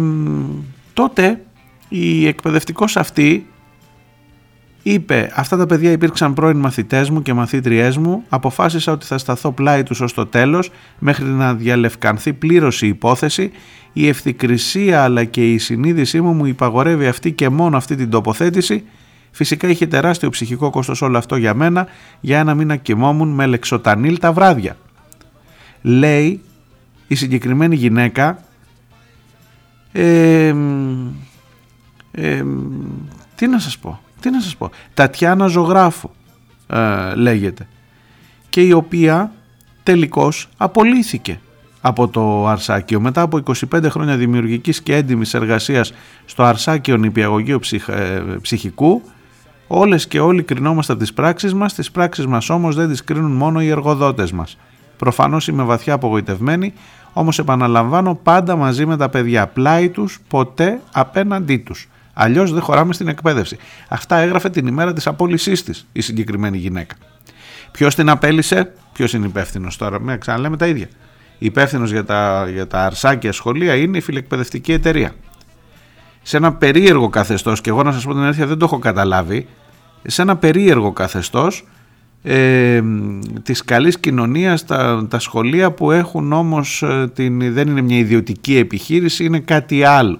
τότε η εκπαιδευτικός αυτή είπε αυτά τα παιδιά υπήρξαν πρώην μαθητές μου και μαθήτριές μου. Αποφάσισα ότι θα σταθώ πλάι τους ως το τέλος μέχρι να διαλευκανθεί πλήρως η υπόθεση. Η ευθυκρισία αλλά και η συνείδησή μου μου υπαγορεύει αυτή και μόνο αυτή την τοποθέτηση. Φυσικά είχε τεράστιο ψυχικό κόστος όλο αυτό για μένα. Για ένα μήνα κοιμόμουν με λεξοτανίλ τα βράδια. Λέει η συγκεκριμένη γυναίκα ε, τι να σας πω, τι να σας πω, Τατιάνα Ζωγράφου ε, λέγεται και η οποία τελικώς απολύθηκε από το Αρσάκιο. Μετά από 25 χρόνια δημιουργικής και έντιμης εργασίας στο Αρσάκιο Νηπιαγωγείο ε, Ψυχικού Όλες και όλοι κρινόμαστε από τις πράξεις μας, τις πράξεις μας όμως δεν τις κρίνουν μόνο οι εργοδότες μας. Προφανώς είμαι βαθιά απογοητευμένη, όμως επαναλαμβάνω πάντα μαζί με τα παιδιά, πλάι τους, ποτέ απέναντί τους. Αλλιώς δεν χωράμε στην εκπαίδευση. Αυτά έγραφε την ημέρα της απόλυσής της η συγκεκριμένη γυναίκα. Ποιος την απέλησε, ποιος είναι υπεύθυνος τώρα, με ξαναλέμε τα ίδια. Υπεύθυνος για τα, για τα αρσάκια σχολεία είναι η φιλεκπαιδευτική εταιρεία σε ένα περίεργο καθεστώς και εγώ να σας πω την αλήθεια δεν το έχω καταλάβει σε ένα περίεργο καθεστώς ε, της καλής κοινωνίας τα, τα σχολεία που έχουν όμως ε, την, δεν είναι μια ιδιωτική επιχείρηση είναι κάτι άλλο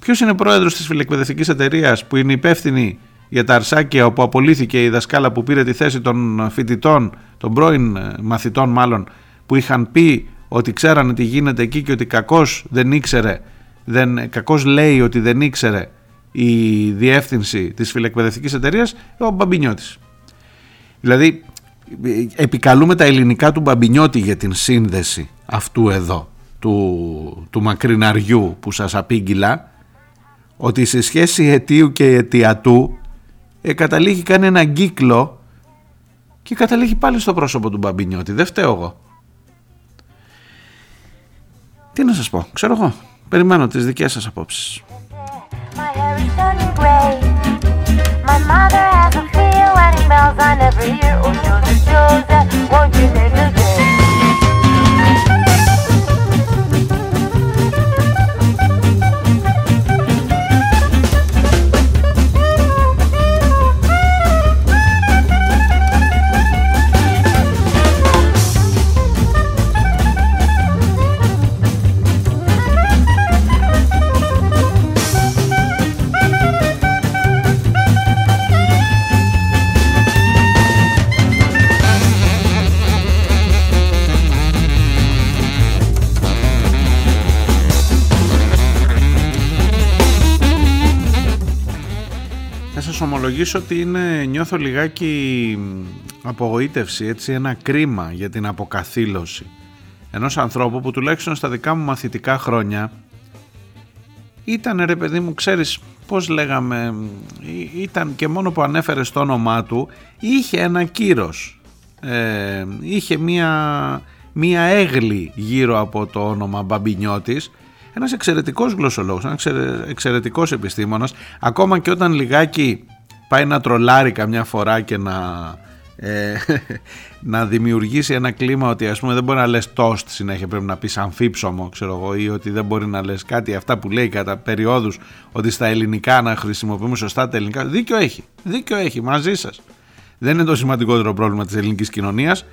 Ποιος είναι πρόεδρος της φιλεκπαιδευτικής εταιρείας που είναι υπεύθυνη για τα αρσάκια όπου απολύθηκε η δασκάλα που πήρε τη θέση των φοιτητών, των πρώην ε, μαθητών μάλλον που είχαν πει ότι ξέρανε τι γίνεται εκεί και ότι κακώς δεν ήξερε δεν, κακώς λέει ότι δεν ήξερε η διεύθυνση της φιλεκπαιδευτικής εταιρείας ο Μπαμπινιώτης. Δηλαδή επικαλούμε τα ελληνικά του Μπαμπινιώτη για την σύνδεση αυτού εδώ του, του μακριναριού που σας απήγγειλα ότι σε σχέση αιτίου και αιτιατού ε, καταλήγει κάνει ένα κύκλο και καταλήγει πάλι στο πρόσωπο του Μπαμπινιώτη. Δεν φταίω εγώ. Τι να σας πω, ξέρω εγώ. Περιμένω τις δικές σας απόψεις. Ομολογήσω ότι είναι, νιώθω λιγάκι απογοήτευση, έτσι ένα κρίμα για την αποκαθήλωση ενός ανθρώπου που τουλάχιστον στα δικά μου μαθητικά χρόνια ήταν ρε παιδί μου ξέρεις πώς λέγαμε ήταν και μόνο που ανέφερε το όνομά του είχε ένα κύρος ε, είχε μία, μία έγλη γύρω από το όνομα Μπαμπινιώτης ένας εξαιρετικός γλωσσολόγος, ένας εξαιρετικός επιστήμονας ακόμα και όταν λιγάκι πάει να τρολάρει καμιά φορά και να, ε, (laughs) να δημιουργήσει ένα κλίμα ότι ας πούμε δεν μπορεί να λες τόστ συνέχεια πρέπει να πεις αμφίψωμο ξέρω εγώ ή ότι δεν μπορεί να λες κάτι αυτά που λέει κατά περιόδους ότι στα ελληνικά να χρησιμοποιούμε σωστά τα ελληνικά. Δίκιο έχει, δίκιο έχει μαζί σας. Δεν είναι το σημαντικότερο πρόβλημα της ελληνικής κοινωνίας.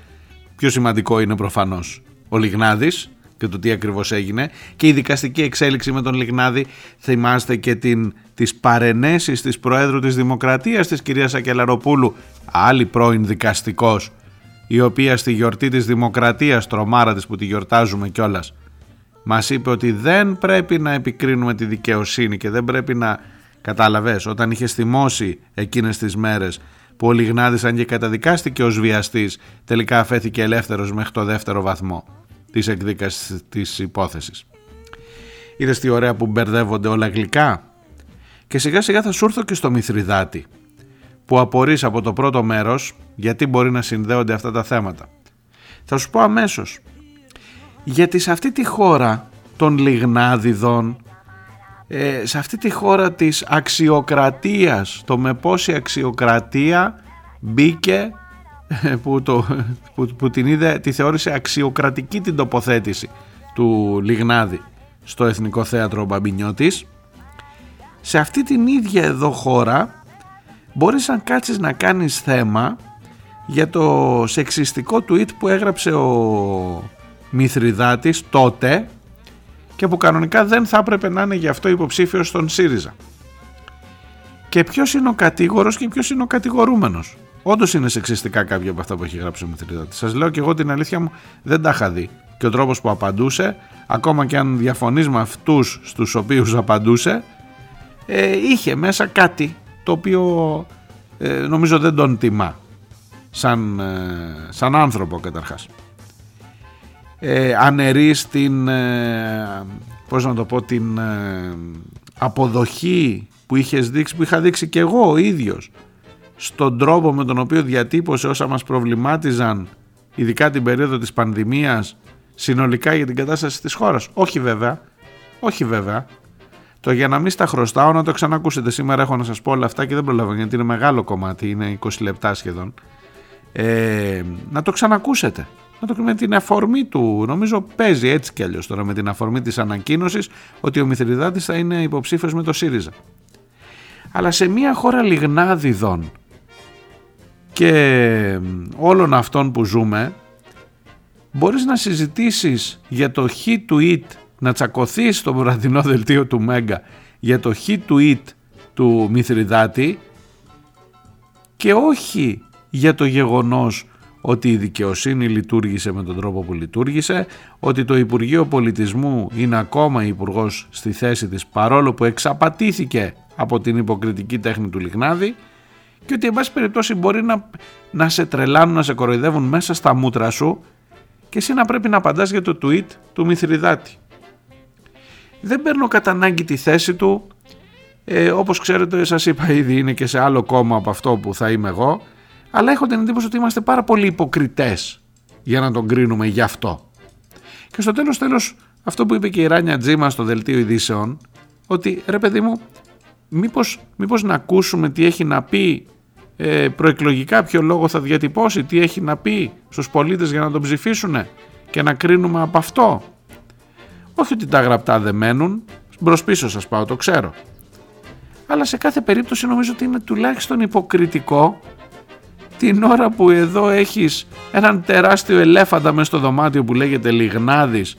Πιο σημαντικό είναι προφανώς ο Λιγνάδης και το τι ακριβώς έγινε και η δικαστική εξέλιξη με τον Λιγνάδη θυμάστε και την, τις παρενέσεις της Προέδρου της Δημοκρατίας της κυρίας Ακελαροπούλου άλλη πρώην δικαστικός η οποία στη γιορτή της Δημοκρατίας τρομάρα της που τη γιορτάζουμε κιόλας. μας είπε ότι δεν πρέπει να επικρίνουμε τη δικαιοσύνη και δεν πρέπει να κατάλαβες όταν είχε θυμώσει εκείνες τις μέρες που ο Λιγνάδης αν και καταδικάστηκε ως βιαστής τελικά αφέθηκε ελεύθερος μέχρι το δεύτερο βαθμό της εκδίκασης της υπόθεσης. Είδες τι ωραία που μπερδεύονται όλα γλυκά; Και σιγά σιγά θα σου έρθω και στο Μηθριδάτη που απορείς από το πρώτο μέρος γιατί μπορεί να συνδέονται αυτά τα θέματα. Θα σου πω αμέσως. Γιατί σε αυτή τη χώρα των λιγνάδιδων, ε, σε αυτή τη χώρα της αξιοκρατίας, το με πόση αξιοκρατία μπήκε (laughs) που, το, που, που την είδε, τη θεώρησε αξιοκρατική την τοποθέτηση του Λιγνάδη στο Εθνικό Θέατρο Μπαμπινιώτης σε αυτή την ίδια εδώ χώρα μπορείς να κάτσεις να κάνεις θέμα για το σεξιστικό tweet που έγραψε ο Μηθριδάτης τότε και που κανονικά δεν θα έπρεπε να είναι γι' αυτό υποψήφιος στον ΣΥΡΙΖΑ. Και ποιος είναι ο κατήγορος και ποιος είναι ο κατηγορούμενος; Όντως είναι σεξιστικά κάποια από αυτά που έχει γράψει ο Μηθριδάτη. Σας λέω και εγώ την αλήθεια μου, δεν τα είχα δει. Και ο τρόπος που απαντούσε, ακόμα και αν διαφωνείς με αυτούς στους οποίους απαντούσε, ε, είχε μέσα κάτι το οποίο ε, νομίζω δεν τον τιμά σαν, ε, σαν άνθρωπο καταρχάς. Ε, αναιρεί την, ε, πώς να το πω, την ε, αποδοχή που είχες δείξει, που είχα δείξει και εγώ ο ίδιος στον τρόπο με τον οποίο διατύπωσε όσα μας προβλημάτιζαν ειδικά την περίοδο της πανδημίας συνολικά για την κατάσταση της χώρας. Όχι βέβαια, όχι βέβαια. Το για να μην στα χρωστάω να το ξανακούσετε. Σήμερα έχω να σας πω όλα αυτά και δεν προλαβαίνω γιατί είναι μεγάλο κομμάτι, είναι 20 λεπτά σχεδόν. Ε, να το ξανακούσετε. Να το με την αφορμή του, νομίζω παίζει έτσι κι αλλιώς τώρα με την αφορμή της ανακοίνωσης ότι ο Μηθριδάτης θα είναι υποψήφιος με το ΣΥΡΙΖΑ. Αλλά σε μια χώρα λιγνάδιδων και όλων αυτών που ζούμε μπορείς να συζητήσεις για το hit tweet να τσακωθείς στο βραδινό δελτίο του Μέγκα για το hit tweet του Μηθριδάτη και όχι για το γεγονός ότι η δικαιοσύνη λειτουργήσε με τον τρόπο που λειτουργήσε, ότι το Υπουργείο Πολιτισμού είναι ακόμα υπουργός στη θέση της παρόλο που εξαπατήθηκε από την υποκριτική τέχνη του Λιγνάδη και ότι εν πάση περιπτώσει μπορεί να, να σε τρελάνουν, να σε κοροϊδεύουν μέσα στα μούτρα σου και εσύ να πρέπει να απαντάς για το tweet του Μηθριδάτη. Δεν παίρνω κατά ανάγκη τη θέση του, ε, όπως ξέρετε σας είπα ήδη είναι και σε άλλο κόμμα από αυτό που θα είμαι εγώ, αλλά έχω την εντύπωση ότι είμαστε πάρα πολύ υποκριτές για να τον κρίνουμε γι' αυτό. Και στο τέλος τέλος αυτό που είπε και η Ράνια Τζίμα στο δελτίο ειδήσεων, ότι ρε παιδί μου, μήπως, μήπως να ακούσουμε τι έχει να πει ε, προεκλογικά, ποιο λόγο θα διατυπώσει, τι έχει να πει στους πολίτες για να τον ψηφίσουν και να κρίνουμε από αυτό; Όχι ότι τα γραπτά δεν μένουν, μπρος πίσω σας πάω, το ξέρω. Αλλά σε κάθε περίπτωση νομίζω ότι είναι τουλάχιστον υποκριτικό την ώρα που εδώ έχεις έναν τεράστιο ελέφαντα μέσα στο δωμάτιο που λέγεται Λιγνάδης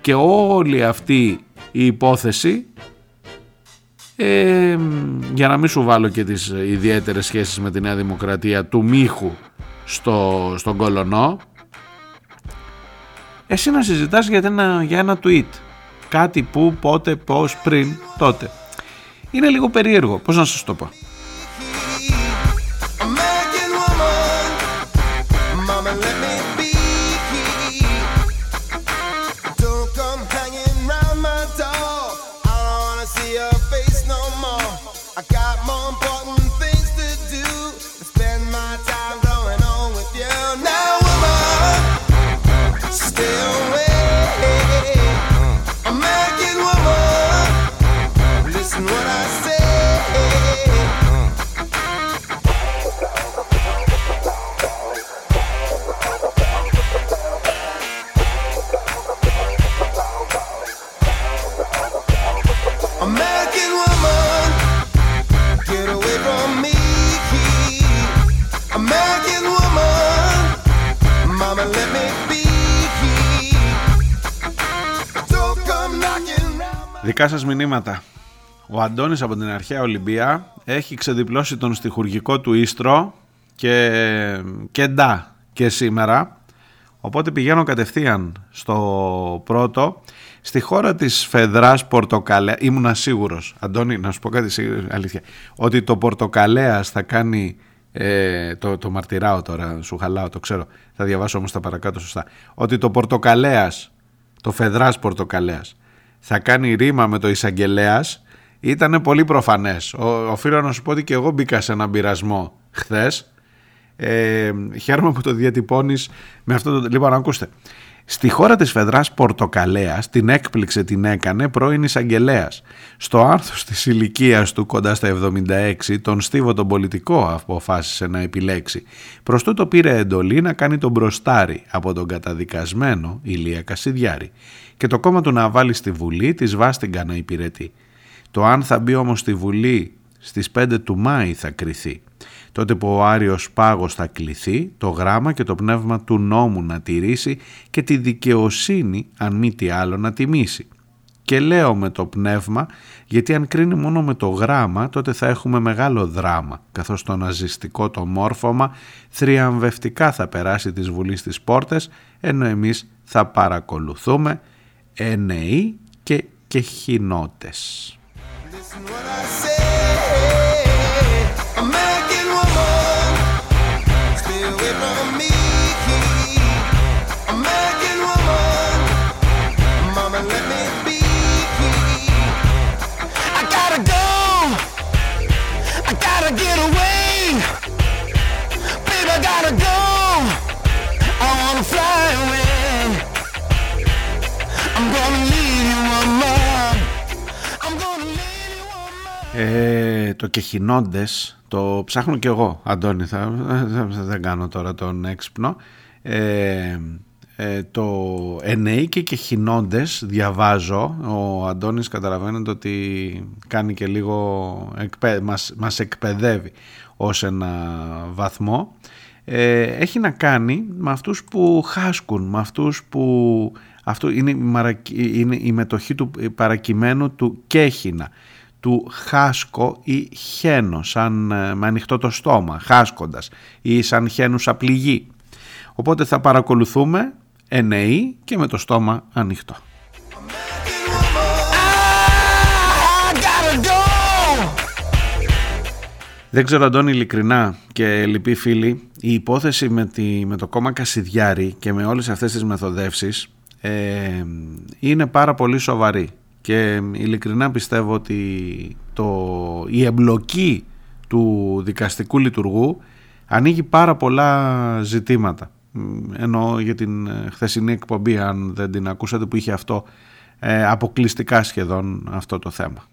και όλη αυτή η υπόθεση ε, για να μην σου βάλω και τις ιδιαίτερες σχέσεις με τη Νέα Δημοκρατία του Μίχου στο, στον Κολονό εσύ να συζητάς για ένα, για ένα tweet. Κάτι που, πότε, πώς, πριν, τότε. Είναι λίγο περίεργο, πώς να σας το πω; Δικά σας μηνύματα. Ο Αντώνης από την αρχαία Ολυμπία έχει ξεδιπλώσει τον στιχουργικό του Ίστρο και, και ντά και σήμερα. Οπότε πηγαίνω κατευθείαν στο πρώτο. Στη χώρα της Φεδράς Πορτοκαλέα, ήμουνα σίγουρος, Αντώνη, να σου πω κάτι αλήθεια, ότι το Πορτοκαλέας θα κάνει, ε, το, το μαρτυράω τώρα, σου χαλάω, το ξέρω, θα διαβάσω όμως τα παρακάτω σωστά, ότι το Πορτοκαλέας, το Φεδράς Πορτοκαλέας, θα κάνει ρήμα με το εισαγγελέας ήταν πολύ προφανές. Οφείλω να σου πω ότι και εγώ μπήκα σε έναν πειρασμό χθες Ε, χαίρομαι που το διατυπώνεις με αυτό το... Λοιπόν, ακούστε. Στη χώρα της Φεδράς Πορτοκαλέας την έκπληξε την έκανε πρώην εισαγγελέας. Στο άρθος της ηλικίας του κοντά στα 76 τον στίβο τον πολιτικό αποφάσισε να επιλέξει. Προς τούτο πήρε εντολή να κάνει τον μπροστάρι από τον καταδικασμένο Ηλία Κασιδιάρη και το κόμμα του να βάλει στη Βουλή της βάστηγκα να υπηρετεί. Το αν θα μπει όμως στη Βουλή στις 5 του Μάη θα κριθεί τότε που ο Άριος Πάγος θα κληθεί το γράμμα και το πνεύμα του νόμου να τηρήσει και τη δικαιοσύνη αν μη τι άλλο να τιμήσει. Και λέω με το πνεύμα γιατί αν κρίνει μόνο με το γράμμα τότε θα έχουμε μεγάλο δράμα καθώς το ναζιστικό το μόρφωμα θριαμβευτικά θα περάσει τις Βουλής στις πόρτες ενώ εμείς θα παρακολουθούμε ενεοί και κεχινότες. Το κεχινώντες το ψάχνω και εγώ Αντώνη θα, δεν κάνω τώρα τον έξυπνο. Ε, ε, το εννοεί και κεχινώντες διαβάζω. Ο Αντώνης καταλαβαίνετε ότι κάνει και λίγο εκπαί, μας, μας εκπαιδεύει ως ένα βαθμό. Ε, έχει να κάνει με αυτούς που χάσκουν με αυτούς που αυτό είναι η, είναι η μετοχή του παρακειμένου του κέχινα του χάσκο ή χένο, σαν ε, με ανοιχτό το στόμα, χάσκοντας ή σαν χένουσα πληγή. Οπότε θα παρακολουθούμε ενεή και με το στόμα ανοιχτό. Δεν ξέρω Αντώνη ειλικρινά και λυπή φίλοι, η υπόθεση με, τη, με το κόμμα Κασιδιάρη και με όλες αυτές τις μεθοδεύσεις ε, είναι πάρα πολύ σοβαρή και ειλικρινά πιστεύω ότι το, η εμπλοκή του δικαστικού λειτουργού ανοίγει πάρα πολλά ζητήματα. Ενώ για την χθεσινή εκπομπή, αν δεν την ακούσατε, που είχε αυτό ε, αποκλειστικά σχεδόν αυτό το θέμα.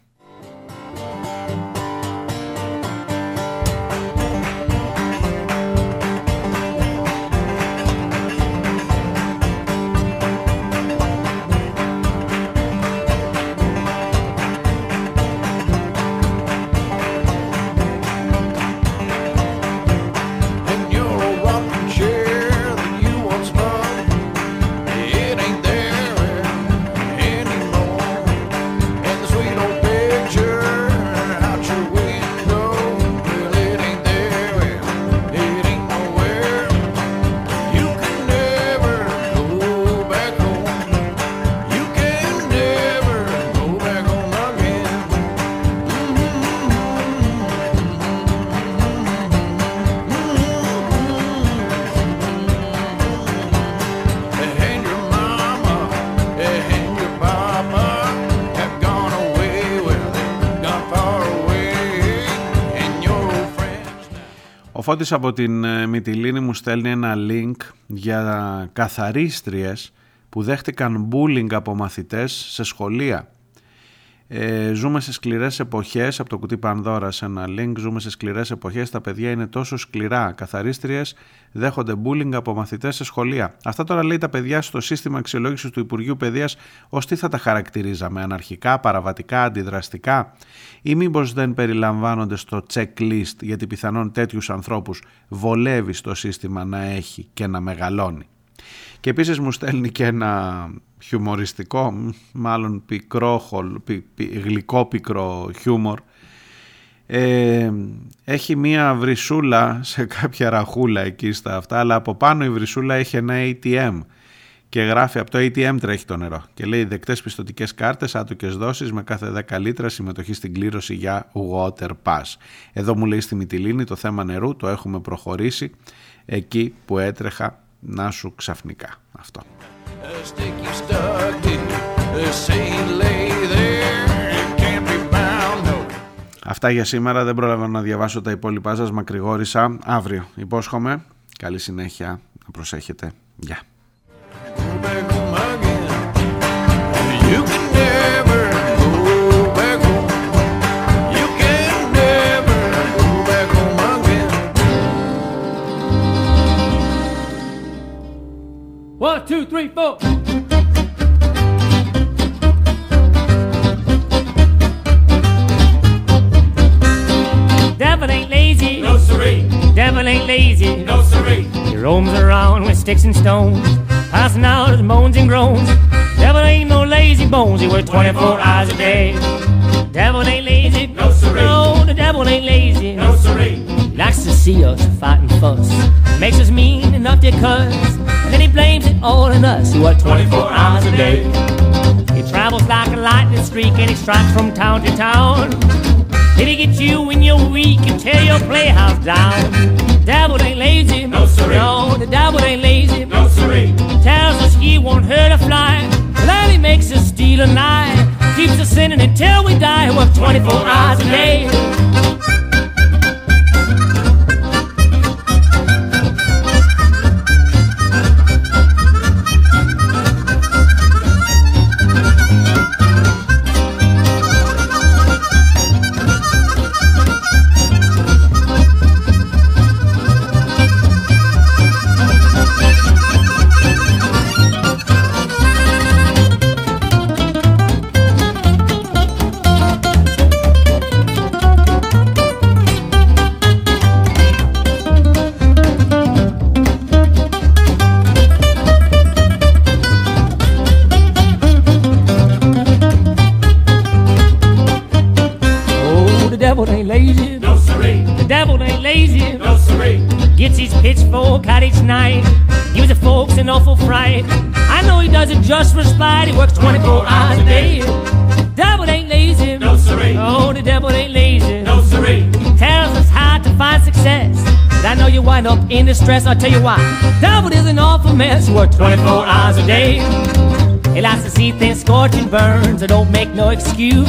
Φώτης από την ε, Μυτιλίνη μου στέλνει ένα link για καθαρίστριες που δέχτηκαν bullying από μαθητές σε σχολεία. Ε, ζούμε σε σκληρές εποχές, από το κουτί Πανδώρα σε ένα link, ζούμε σε σκληρές εποχές, τα παιδιά είναι τόσο σκληρά. Καθαρίστριες δέχονται bullying από μαθητές σε σχολεία. Αυτά τώρα λέει τα παιδιά στο σύστημα αξιολόγησης του Υπουργείου Παιδείας, ως τι θα τα χαρακτηρίζαμε, αναρχικά, παραβατικά, αντιδραστικά ή μήπως δεν περιλαμβάνονται στο checklist γιατί πιθανόν τέτοιους ανθρώπους βολεύει στο σύστημα να έχει και να μεγαλώνει. Και επίσης μου στέλνει και ένα χιουμοριστικό, μάλλον πικρό, γλυκό πικρό χιούμορ. Ε, έχει μία βρυσούλα σε κάποια ραχούλα εκεί στα αυτά, αλλά από πάνω η βρυσούλα έχει ένα ATM και γράφει από το ATM τρέχει το νερό και λέει δεκτές πιστοτικές κάρτες, άτοκες δόσεις με κάθε 10 λίτρα συμμετοχή στην κλήρωση για Water Pass. Εδώ μου λέει στη Μυτιλίνη το θέμα νερού το έχουμε προχωρήσει εκεί που έτρεχα να σου ξαφνικά αυτό. Αυτά για σήμερα. Δεν πρόλαβα να διαβάσω τα υπόλοιπά σας. Μακρηγόρησα. Αύριο. Υπόσχομαι. Καλή συνέχεια. Να προσέχετε. Γεια. One, two, three, four. Devil ain't lazy. No siree. Devil ain't lazy. No siree. He roams around with sticks and stones, passing out his moans and groans. Devil ain't no lazy bones. He works 24 hours a day. Devil ain't lazy. No siree. No, the devil ain't lazy. No siree. Likes to see us fight and fuss. Makes us mean enough to cuss. And then he blames it all on us. He works 24 hours a day. He travels like a lightning streak and he strikes from town to town. Did he get you when you're weak and tear your playhouse down? Devil ain't lazy. No, siree. No, the devil ain't lazy. No siree. Tells us he won't hurt a fly. Then he makes us steal a night. Keeps us sinning until we die. He works 24 hours a day. Just for spite. He works 24 hours a day. Devil ain't lazy. No siree. Oh, the devil ain't lazy. No siree. Tells us how to find success. And I know you wind up in distress. I'll tell you why. Devil is an awful mess. He works 24 hours a day. He likes to see things scorch and burn, so don't make no excuse.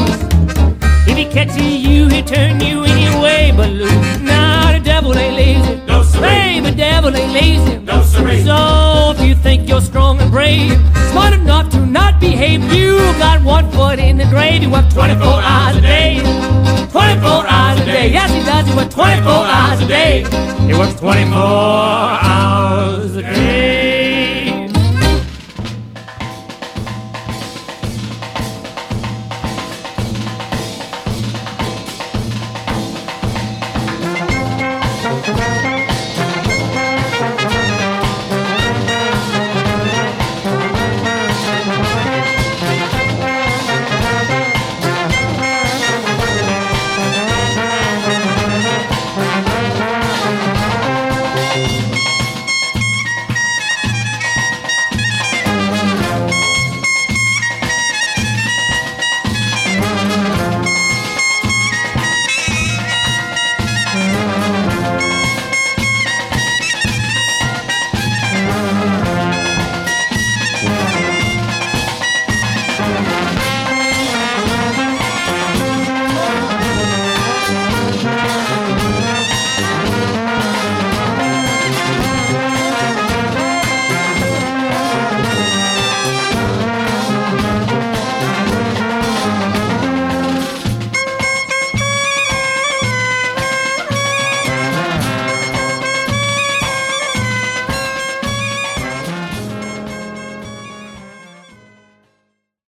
If he catches you, he'll turn you any way but loose. Nah, the devil ain't lazy. No siree. Hey, the devil ain't lazy. No siree. So if you think you're strong and brave, smart enough to not behave, you got one foot in the grave. You work 24 hours a day. 24 hours a day. Yes, he does. He works 24 hours a day. He works 24 hours a day.